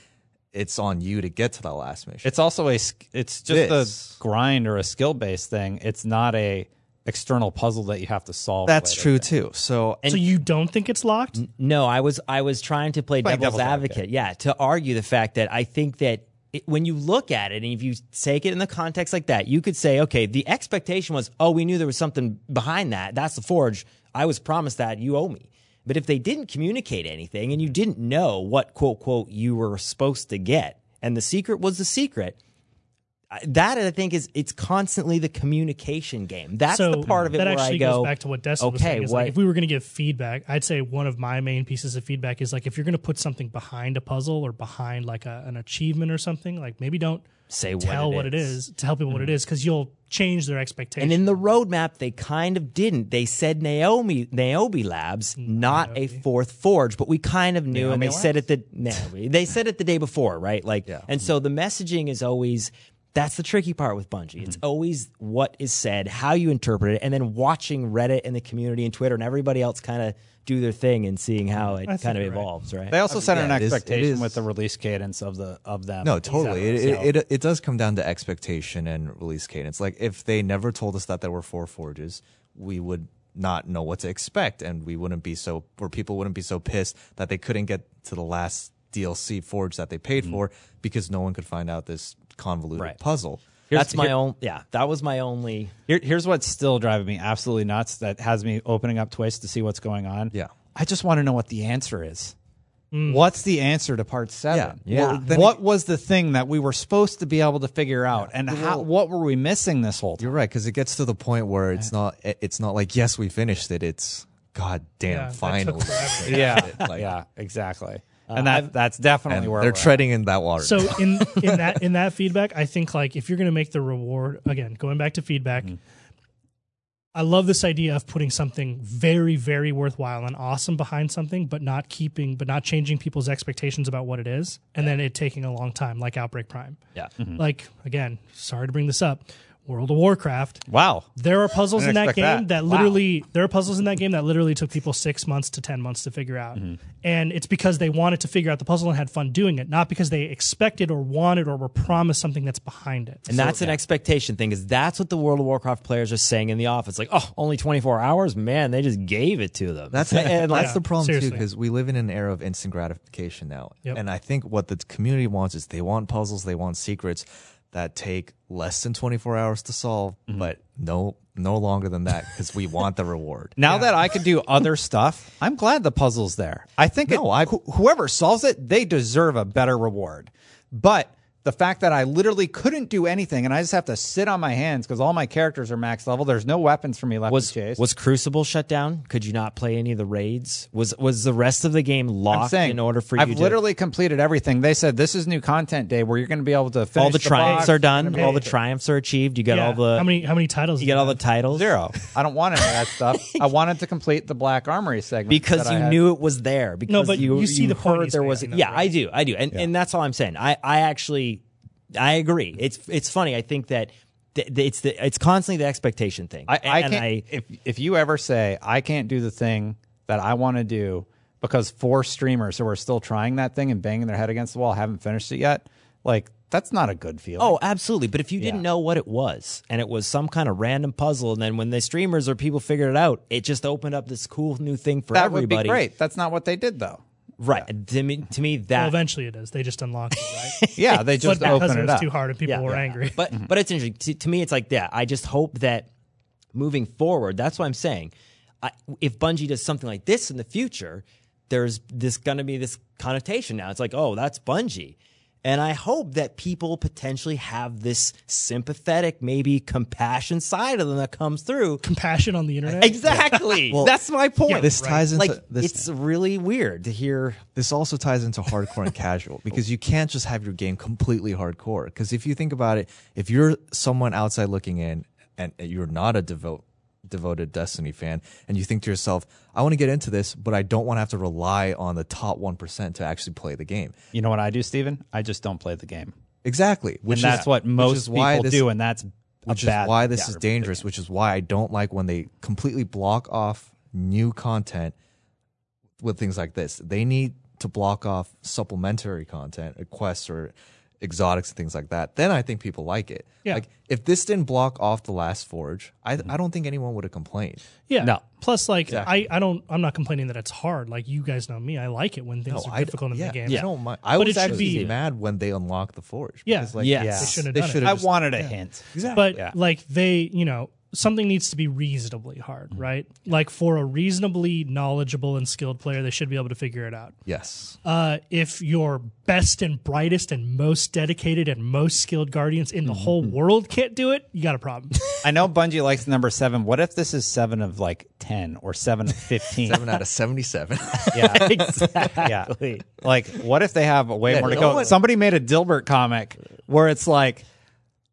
S3: It's on you to get to the last mission.
S1: It's also a. It's just
S3: This.
S1: a grind or a skill based thing. It's not a external puzzle that you have to solve.
S3: That's
S1: later.
S3: true too. So
S4: so you don't think it's locked?
S2: No, I was I was trying to play
S1: Playing
S2: devil's,
S1: devil's
S2: advocate.
S1: advocate.
S2: Yeah, to argue the fact that I think that it, when you look at it and if you take it in the context like that, you could say, okay, the expectation was, oh, we knew there was something behind that. That's the forge. I was promised that. You owe me. But if they didn't communicate anything and you didn't know what quote quote you were supposed to get, and the secret was the secret. That I think is it's constantly the communication game. That's
S4: so
S2: the part of it
S4: that
S2: where
S4: actually
S2: I go.
S4: goes back to what Destin was saying. Is
S2: what-
S4: like if we were going to give feedback, I'd say one of my main pieces of feedback is like if you're going to put something behind a puzzle or behind like a, an achievement or something, like maybe don't
S2: Say what
S4: tell
S2: it
S4: what it
S2: is.
S4: is, tell people what it mm. is because you'll change their expectations.
S2: And in the roadmap, they kind of didn't. They said Niobe Niobe Labs, not a fourth forge, but we kind of knew, and they
S1: Niobe
S2: said it the Niobe. They said it the day before, right? Like,
S3: Yeah.
S2: and so the messaging is always. That's the tricky part with Bungie. It's mm-hmm. always what is said, how you interpret it, and then watching Reddit and the community and Twitter and everybody else kind of do their thing and seeing how mm-hmm. it
S4: think
S2: kind of
S4: you're right.
S2: evolves, right?
S1: They also set
S3: yeah,
S1: an
S3: it is- it
S1: expectation
S3: is-
S1: with the release cadence of the of them.
S3: No, totally. It,
S1: So-
S3: it, it it does come down to expectation and release cadence. Like if they never told us that there were four forges, we would not know what to expect, and we wouldn't be so, or people wouldn't be so pissed that they couldn't get to the last DLC forge that they paid mm. for because no one could find out this convoluted
S2: Right.
S3: puzzle.
S2: That's my
S1: here-
S2: own. Yeah, that was my only.
S1: Here, here's what's still driving me absolutely nuts. That has me opening up Twitch to see what's going on.
S3: Yeah.
S1: I just want to know what the answer is. Mm. What's the answer to part seven?
S3: Yeah. Yeah.
S1: Well, what
S3: it-
S1: was the thing that we were supposed to be able to figure out, and how? What were we missing this whole time?
S3: You're right because it gets to the point where it's not. It's not like yes, we finished it. It's god damn,
S4: Yeah,
S3: finally.
S1: Yeah,
S3: Like-
S1: yeah, exactly. And that that's definitely
S3: And
S1: where
S3: they're
S1: we're at.
S3: treading in that water.
S4: So in in that in that feedback, I think like if you're going to make the reward again, going back to feedback,
S1: Mm-hmm.
S4: I love this idea of putting something very very worthwhile and awesome behind something, but not keeping but not changing people's expectations about what it is, and then it taking a long time, like Outbreak Prime.
S2: Yeah.
S4: Like again, sorry to bring this up, World of Warcraft.
S1: Wow.
S4: There are puzzles in that game
S1: expect
S4: that,
S1: that. Wow.
S4: literally there are puzzles in that game that literally took people six months to ten months to figure out,
S1: Mm-hmm.
S4: and it's because they wanted to figure out the puzzle and had fun doing it, not because they expected or wanted or were promised something that's behind it.
S2: And that's an expectation thing, is that's what the World of Warcraft players are saying in the office. Like, oh, only 24 hours? Man, they just gave it to them.
S3: That's and that's
S4: Yeah,
S3: the problem too because we live in an era of instant gratification now,
S4: Yep.
S3: and I think what the community wants is they want puzzles, they want secrets that take less than 24 hours to solve,
S1: Mm-hmm.
S3: but no no longer than that because we want the reward.
S1: Now that I can do other stuff, I'm glad the puzzle's there. I think
S3: No,
S1: it, wh- whoever solves it, they deserve a better reward. But the fact that I literally couldn't do anything and I just have to sit on my hands because all my characters are max level. There's no weapons for me left
S2: was
S1: to chase.
S2: was Crucible shut down? Could you not play any of the raids? Was was the rest of the game locked
S1: saying
S2: in order for you?
S1: I've
S2: you to
S1: literally completed everything. They said this is new content day where you're going to be able to finish
S2: all the triumphs
S1: box.
S2: are done,
S4: Hey.
S2: all the triumphs are achieved. You got
S4: Yeah.
S2: all the
S4: how many how many titles?
S2: you got all the titles
S1: Zero. I don't want any of that stuff. I wanted to complete the Black Armory segment
S2: because you knew it was there. Because no,
S4: but
S2: you
S4: you see the point
S2: heard
S4: he's
S2: there was.
S4: making,
S2: yeah,
S4: though,
S2: I do, I do, and and that's all I'm saying. I I actually I agree. It's it's funny. I think that. th- th- It's the it's constantly the expectation thing.
S1: I, I
S2: and
S1: can't.
S2: I,
S1: if if you ever say I can't do the thing that I want to do because four streamers who are still trying that thing and banging their head against the wall haven't finished it yet, like that's not a good feeling.
S2: Oh, absolutely. But if you didn't
S1: Yeah.
S2: know what it was and it was some kind of random puzzle, and then when the streamers or people figured it out, it just opened up this cool new thing for
S1: that
S2: everybody.
S1: would be great. That's not what they did though.
S2: Right. To me, to me that.
S4: Well, eventually it is. They just unlocked it, right?
S1: Yeah, they just
S4: because
S1: open
S4: it
S1: it
S4: was
S1: up.
S4: too hard and people
S2: Yeah.
S4: were
S2: Yeah.
S4: angry.
S2: But mm-hmm. but it's interesting to, to me. It's like yeah. I just hope that moving forward, that's what I'm saying. I, if Bungie does something like this in the future, there's this going to be this connotation now. It's like, oh, that's Bungie. And I hope that people potentially have this sympathetic, maybe compassion side of them that comes through.
S4: Compassion on the internet.
S2: Exactly. well, That's my point.
S3: this ties into
S2: like
S3: this.
S2: it's really weird to hear.
S3: this also ties into hardcore and casual because you can't just have your game completely hardcore. Because if you think about it, if you're someone outside looking in and you're not a devote devoted Destiny fan, and you think to yourself, "I want to get into this, but I don't want to have to rely on the top one percent to actually play the game."
S1: You know what I do, Steven? I just don't play the game.
S3: Exactly, which
S1: and that's
S3: is,
S1: what most people
S3: this-
S1: do, and that's a
S3: which is
S1: bad.
S3: why this is dangerous. Which is why I don't like when they completely block off new content with things like this. They need to block off supplementary content, quests or exotics and things like that. Then I think people like it.
S4: Yeah.
S3: Like if this didn't block off the last Forge, I mm-hmm. I don't think anyone would have complained.
S4: Yeah.
S2: No.
S4: Plus, like,
S3: Exactly.
S4: I, I don't, I'm not complaining that it's hard. Like, you guys know me. I like it when things are
S3: I
S4: difficult in
S3: yeah,
S4: the game.
S3: I don't mind. I
S4: But
S3: was
S4: it should
S3: actually
S4: be-
S3: mad when they unlocked the Forge.
S4: Yeah.
S3: because, like,
S2: Yes.
S1: Yeah.
S4: They shouldn't have
S3: They
S4: done
S3: should
S4: it.
S1: I
S3: just-
S1: wanted a hint. Exactly.
S4: But,
S1: Yeah.
S4: like, they, you know, something needs to be reasonably hard, right? Like, for a reasonably knowledgeable and skilled player, they should be able to figure it out.
S3: yes.
S4: Uh, if your best and brightest and most dedicated and most skilled guardians in the whole world can't do it, you got a problem.
S1: I know Bungie likes number seven. What if this is seven of like ten or seven of fifteen?
S3: Seven out of seventy-seven.
S1: Yeah,
S2: exactly.
S1: yeah. Like, what if they have way
S3: Yeah,
S1: more to
S3: no
S1: go?
S3: one-
S1: Somebody made a Dilbert comic where it's like,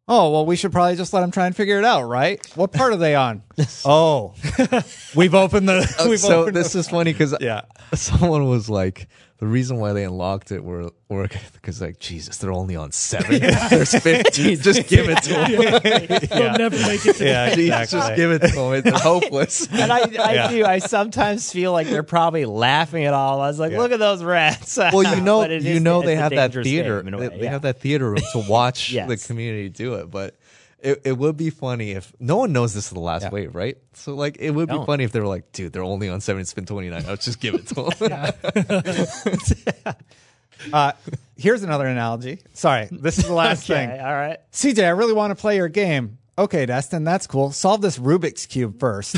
S1: oh, well, we should probably just let them try and figure it out, right? What part are they on? oh, we've opened the. Oh, we've
S3: so
S1: opened
S3: this is funny because
S1: Yeah.
S3: someone was like, the reason why they unlocked it were were because like Jesus, they're only on seven. There's fifteen. just give it to them.
S4: They'll never make it to
S1: yeah,
S3: Jesus,
S1: exactly.
S3: just give it to them. It's hopeless.
S2: And I, I
S1: Yeah.
S2: do. I sometimes feel like they're probably laughing at all. I was like,
S1: Yeah.
S2: look at those rats.
S3: Well, you know, you
S2: is-
S3: know they have that theater.
S2: game
S3: They,
S2: way,
S3: they have that theater room to watch the community do it, but. It, it would be funny if no one knows this is the last
S1: Yeah.
S3: wave, right? So like it would be
S2: Don't.
S3: funny if they were like, dude, they're only on seven spin twenty nine. Let's just give it to them.
S1: Uh, here's another analogy. Sorry, this is the last
S2: Okay,
S1: thing.
S2: all right.
S1: CJ, I really want to play your game. Okay, Destin, that's cool. Solve this Rubik's Cube first.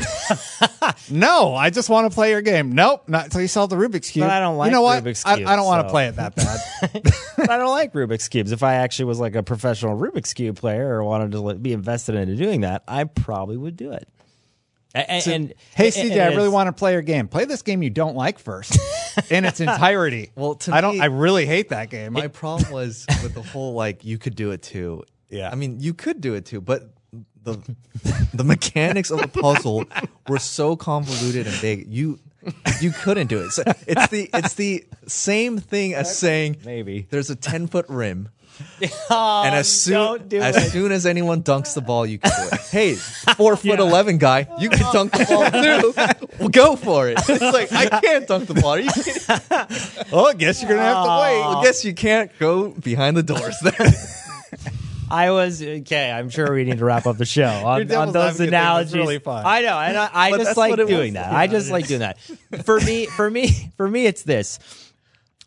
S1: no, I just want to play your game. Nope, not until you solve the Rubik's Cube.
S2: But I don't like
S1: you know what?
S2: Rubik's
S1: I-
S2: Cube,
S1: I, don't want to
S2: so-
S1: play it that bad.
S2: I don't like Rubik's cubes. If I actually was like a professional Rubik's cube player or wanted to be invested into doing that, I probably would do it. A- And, and
S1: hey, CJ,
S2: and
S1: I really want to play your game. Play this game you don't like first in its entirety.
S3: Well, to
S1: I don't.
S3: me-
S1: I really hate that game.
S3: My problem was with the whole like you could do it too.
S1: Yeah.
S3: I mean, you could do it too, but the the mechanics of the puzzle were so convoluted and big. You you couldn't do it. So it's the it's the same thing as saying
S2: Maybe.
S3: there's a ten foot rim.
S2: Oh,
S3: And as soon as
S2: it.
S3: soon as anyone dunks the ball, you can do it. Hey, four foot eleven guy, you can dunk the ball too. Well, go for it. It's like I can't dunk the ball. Are you kidding?
S1: oh, I guess you're gonna have to wait.
S3: Well, guess you can't go behind the doors then.
S2: I was okay. I'm sure we need to wrap up the show on, on those
S1: advocate thing was
S2: analogies.
S1: really.
S2: I know, and I, I just like doing
S3: was.
S2: that. I just like doing that. For me, for me, for me, it's this.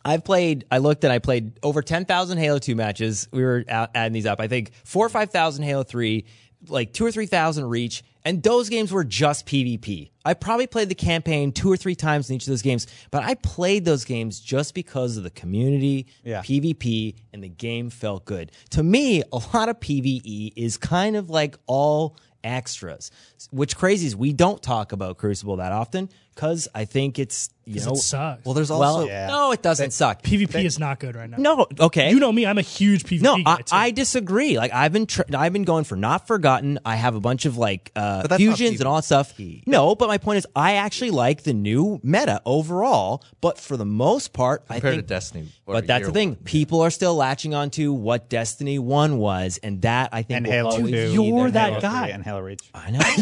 S2: I've played. I looked and I played over ten thousand Halo Two matches. We were adding these up. I think four or five thousand Halo Three, like two or three thousand Reach, and those games were just PvP. I probably played the campaign two or three times in each of those games, but I played those games just because of the community,
S1: Yeah.
S2: PvP, and the game felt good. To me, a lot of PvE is kind of like all extras. Which crazy is we don't talk about Crucible that often because I think it's you know
S4: it sucks.
S3: Well, there's
S2: well
S3: also
S2: no it doesn't suck.
S4: PvP is not good right now.
S2: No, okay.
S4: You know me, I'm a huge PvP
S2: no,
S4: guy.
S2: I,
S4: too.
S2: I disagree. Like I've been, tr- I've been going for not forgotten. I have a bunch of like uh,
S3: But that's not
S2: fusions and all that stuff. No, but my point is, I actually like the new meta overall. But for the most part, I
S3: Compared to
S2: think
S3: Destiny
S2: But that's the thing.
S3: one.
S2: People are still latching onto what Destiny One was, and that I think
S1: And
S2: will
S1: Halo
S2: always
S1: Two.
S2: be
S4: You're
S2: their
S4: that
S1: Halo
S2: Halo.
S4: guy.
S1: three and Halo Reach.
S2: I know.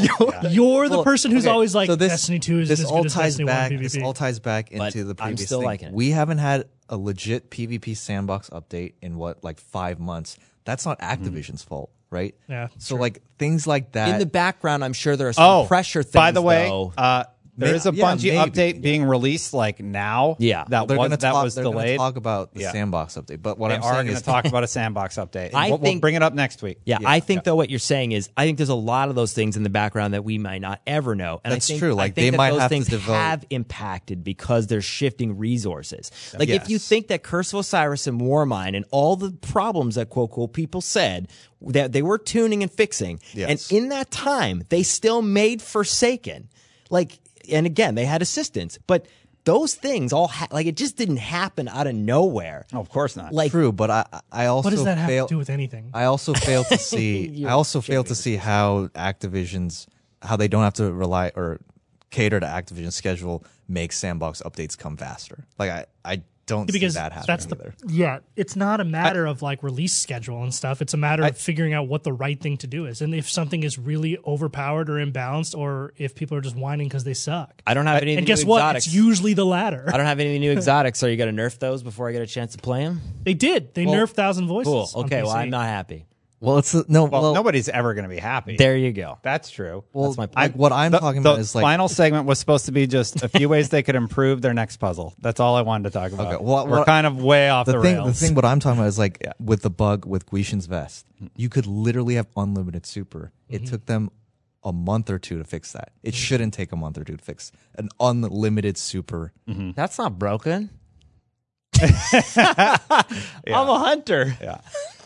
S4: You're the
S3: Well,
S4: person who's
S3: okay,
S4: always like
S3: so this-
S4: Destiny 2 is
S3: this
S4: as
S3: all
S4: good as
S3: ties
S4: Destiny
S3: back. This all ties back into
S2: But
S3: the
S2: I'm still
S3: thing.
S2: liking it.
S3: We haven't had a legit PvP sandbox update in what like five months. That's not Activision's fault, right?
S4: Yeah,
S3: So like things like that.
S2: In the background, I'm sure there are some
S1: Oh,
S2: pressure things.
S1: by the way,
S2: though.
S1: uh, There is a
S3: Yeah,
S1: Bungie
S3: maybe.
S1: update being released like now.
S2: Yeah.
S1: that was that
S3: talk,
S1: was delayed.
S3: talk about the
S1: Yeah.
S3: sandbox update, but what
S1: they
S3: I'm
S1: are
S3: saying
S1: going to
S3: is
S1: talk about a sandbox update.
S2: I
S1: we'll, we'll
S2: think-
S1: bring it up next week.
S2: Yeah, I think though what you're saying is I think there's a lot of those things in the background that we might not ever know. And
S3: That's
S2: I think,
S3: true.
S2: I
S3: Like,
S2: think
S3: they might
S2: those
S3: have
S2: things have impacted because they're shifting resources. Like if you think that Curse of Osiris and Warmind and all the problems that quote quote people said that they were tuning and fixing,
S3: Yes.
S2: and in that time they still made Forsaken. Like, and again they had assistance, but those things all ha- like it just didn't happen out of nowhere.
S1: No, of course not.
S2: Like
S3: true. But I I also
S4: What does that have
S3: fail,
S4: to do with anything?
S3: I also fail to see. I also fail to see how Activision's how they don't have to rely or cater to Activision's schedule makes sandbox updates come faster. Like I I don't
S4: because
S3: see that happening
S4: that's the
S3: either.
S4: yeah. It's not a matter of like release schedule and stuff. It's a matter of figuring out what the right thing to do is, and if something is really overpowered or imbalanced, or if people are just whining because they suck.
S2: I don't have any.
S4: And
S2: new
S4: guess what?
S2: Exotics.
S4: It's usually the latter.
S2: I don't have any new exotics. So you got to nerf those before I get a chance to play them.
S4: They did. They nerfed Thousand Voices.
S2: Cool. Okay. Well, I'm not happy.
S3: Well, it's no.
S1: well,
S3: Well,
S1: nobody's ever going to be happy.
S2: There you go.
S1: That's true.
S3: well,
S2: that's my point.
S3: like what I'm
S1: the,
S3: talking
S1: the
S3: about is like
S1: final segment was supposed to be just a few ways they could improve their next puzzle. That's all I wanted to talk about.
S3: Okay, well,
S1: We're
S3: what-
S1: kind of way off the,
S3: the thing. The thing. What I'm talking about is like with the bug with Gwisin's vest, you could literally have unlimited super. It mm-hmm. took them a month or two to fix that. It mm-hmm. shouldn't take a month or two to fix an unlimited super. Mm-hmm.
S2: That's not broken. I'm a hunter.
S1: yeah.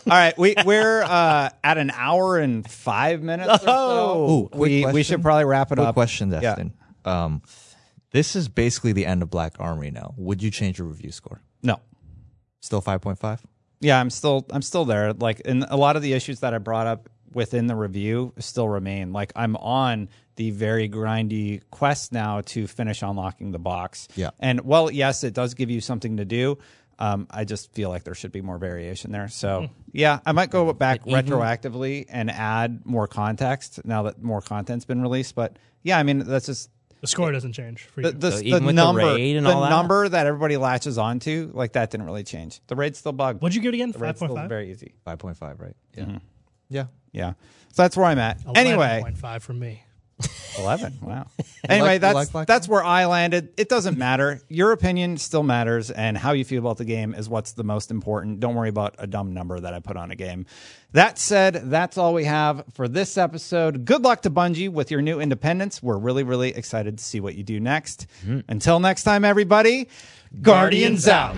S1: All right, we we're uh, at an hour and five minutes. Or so.
S2: Oh.
S3: Ooh, quick
S1: we we should probably wrap it
S3: Quick
S1: up.
S3: question,
S1: Yeah.
S3: Um, this is basically the end of Black Armory now. Would you change your review score?
S1: No.
S3: Still five point five.
S1: Yeah, I'm still I'm still there. Like, and a lot of the issues that I brought up within the review still remain. Like, I'm on the very grindy quest now to finish unlocking the box.
S3: Yeah.
S1: And well, yes, it does give you something to do. Um, I just feel like there should be more variation there. So hmm. yeah, I might go back mm-hmm. retroactively and add more context now that more content's been released. But yeah, I mean that's just
S4: the score doesn't change for you.
S1: the,
S2: So
S1: the
S2: even with the
S1: number
S2: raid and
S1: the
S2: all that?
S1: number that everybody latches onto like that didn't really change. The raid's still bugged.
S4: What'd you give it again?
S1: The
S4: Five
S1: raid's
S4: point
S1: still
S4: five.
S1: very easy.
S3: Five point five, right? Yeah. Mm-hmm. Yeah.
S1: Yeah. So that's where I'm at. Anyway,
S4: point five from me.
S1: 11. Wow. Anyway,
S3: you
S1: that's
S3: like Black
S1: that's where I landed. It doesn't matter. Your opinion still matters and how you feel about the game is what's the most important. Don't worry about a dumb number that I put on a game. That said, that's all we have for this episode. Good luck to Bungie with your new independence. We're really really excited to see what you do next. Hmm. Until next time everybody, Guardians out.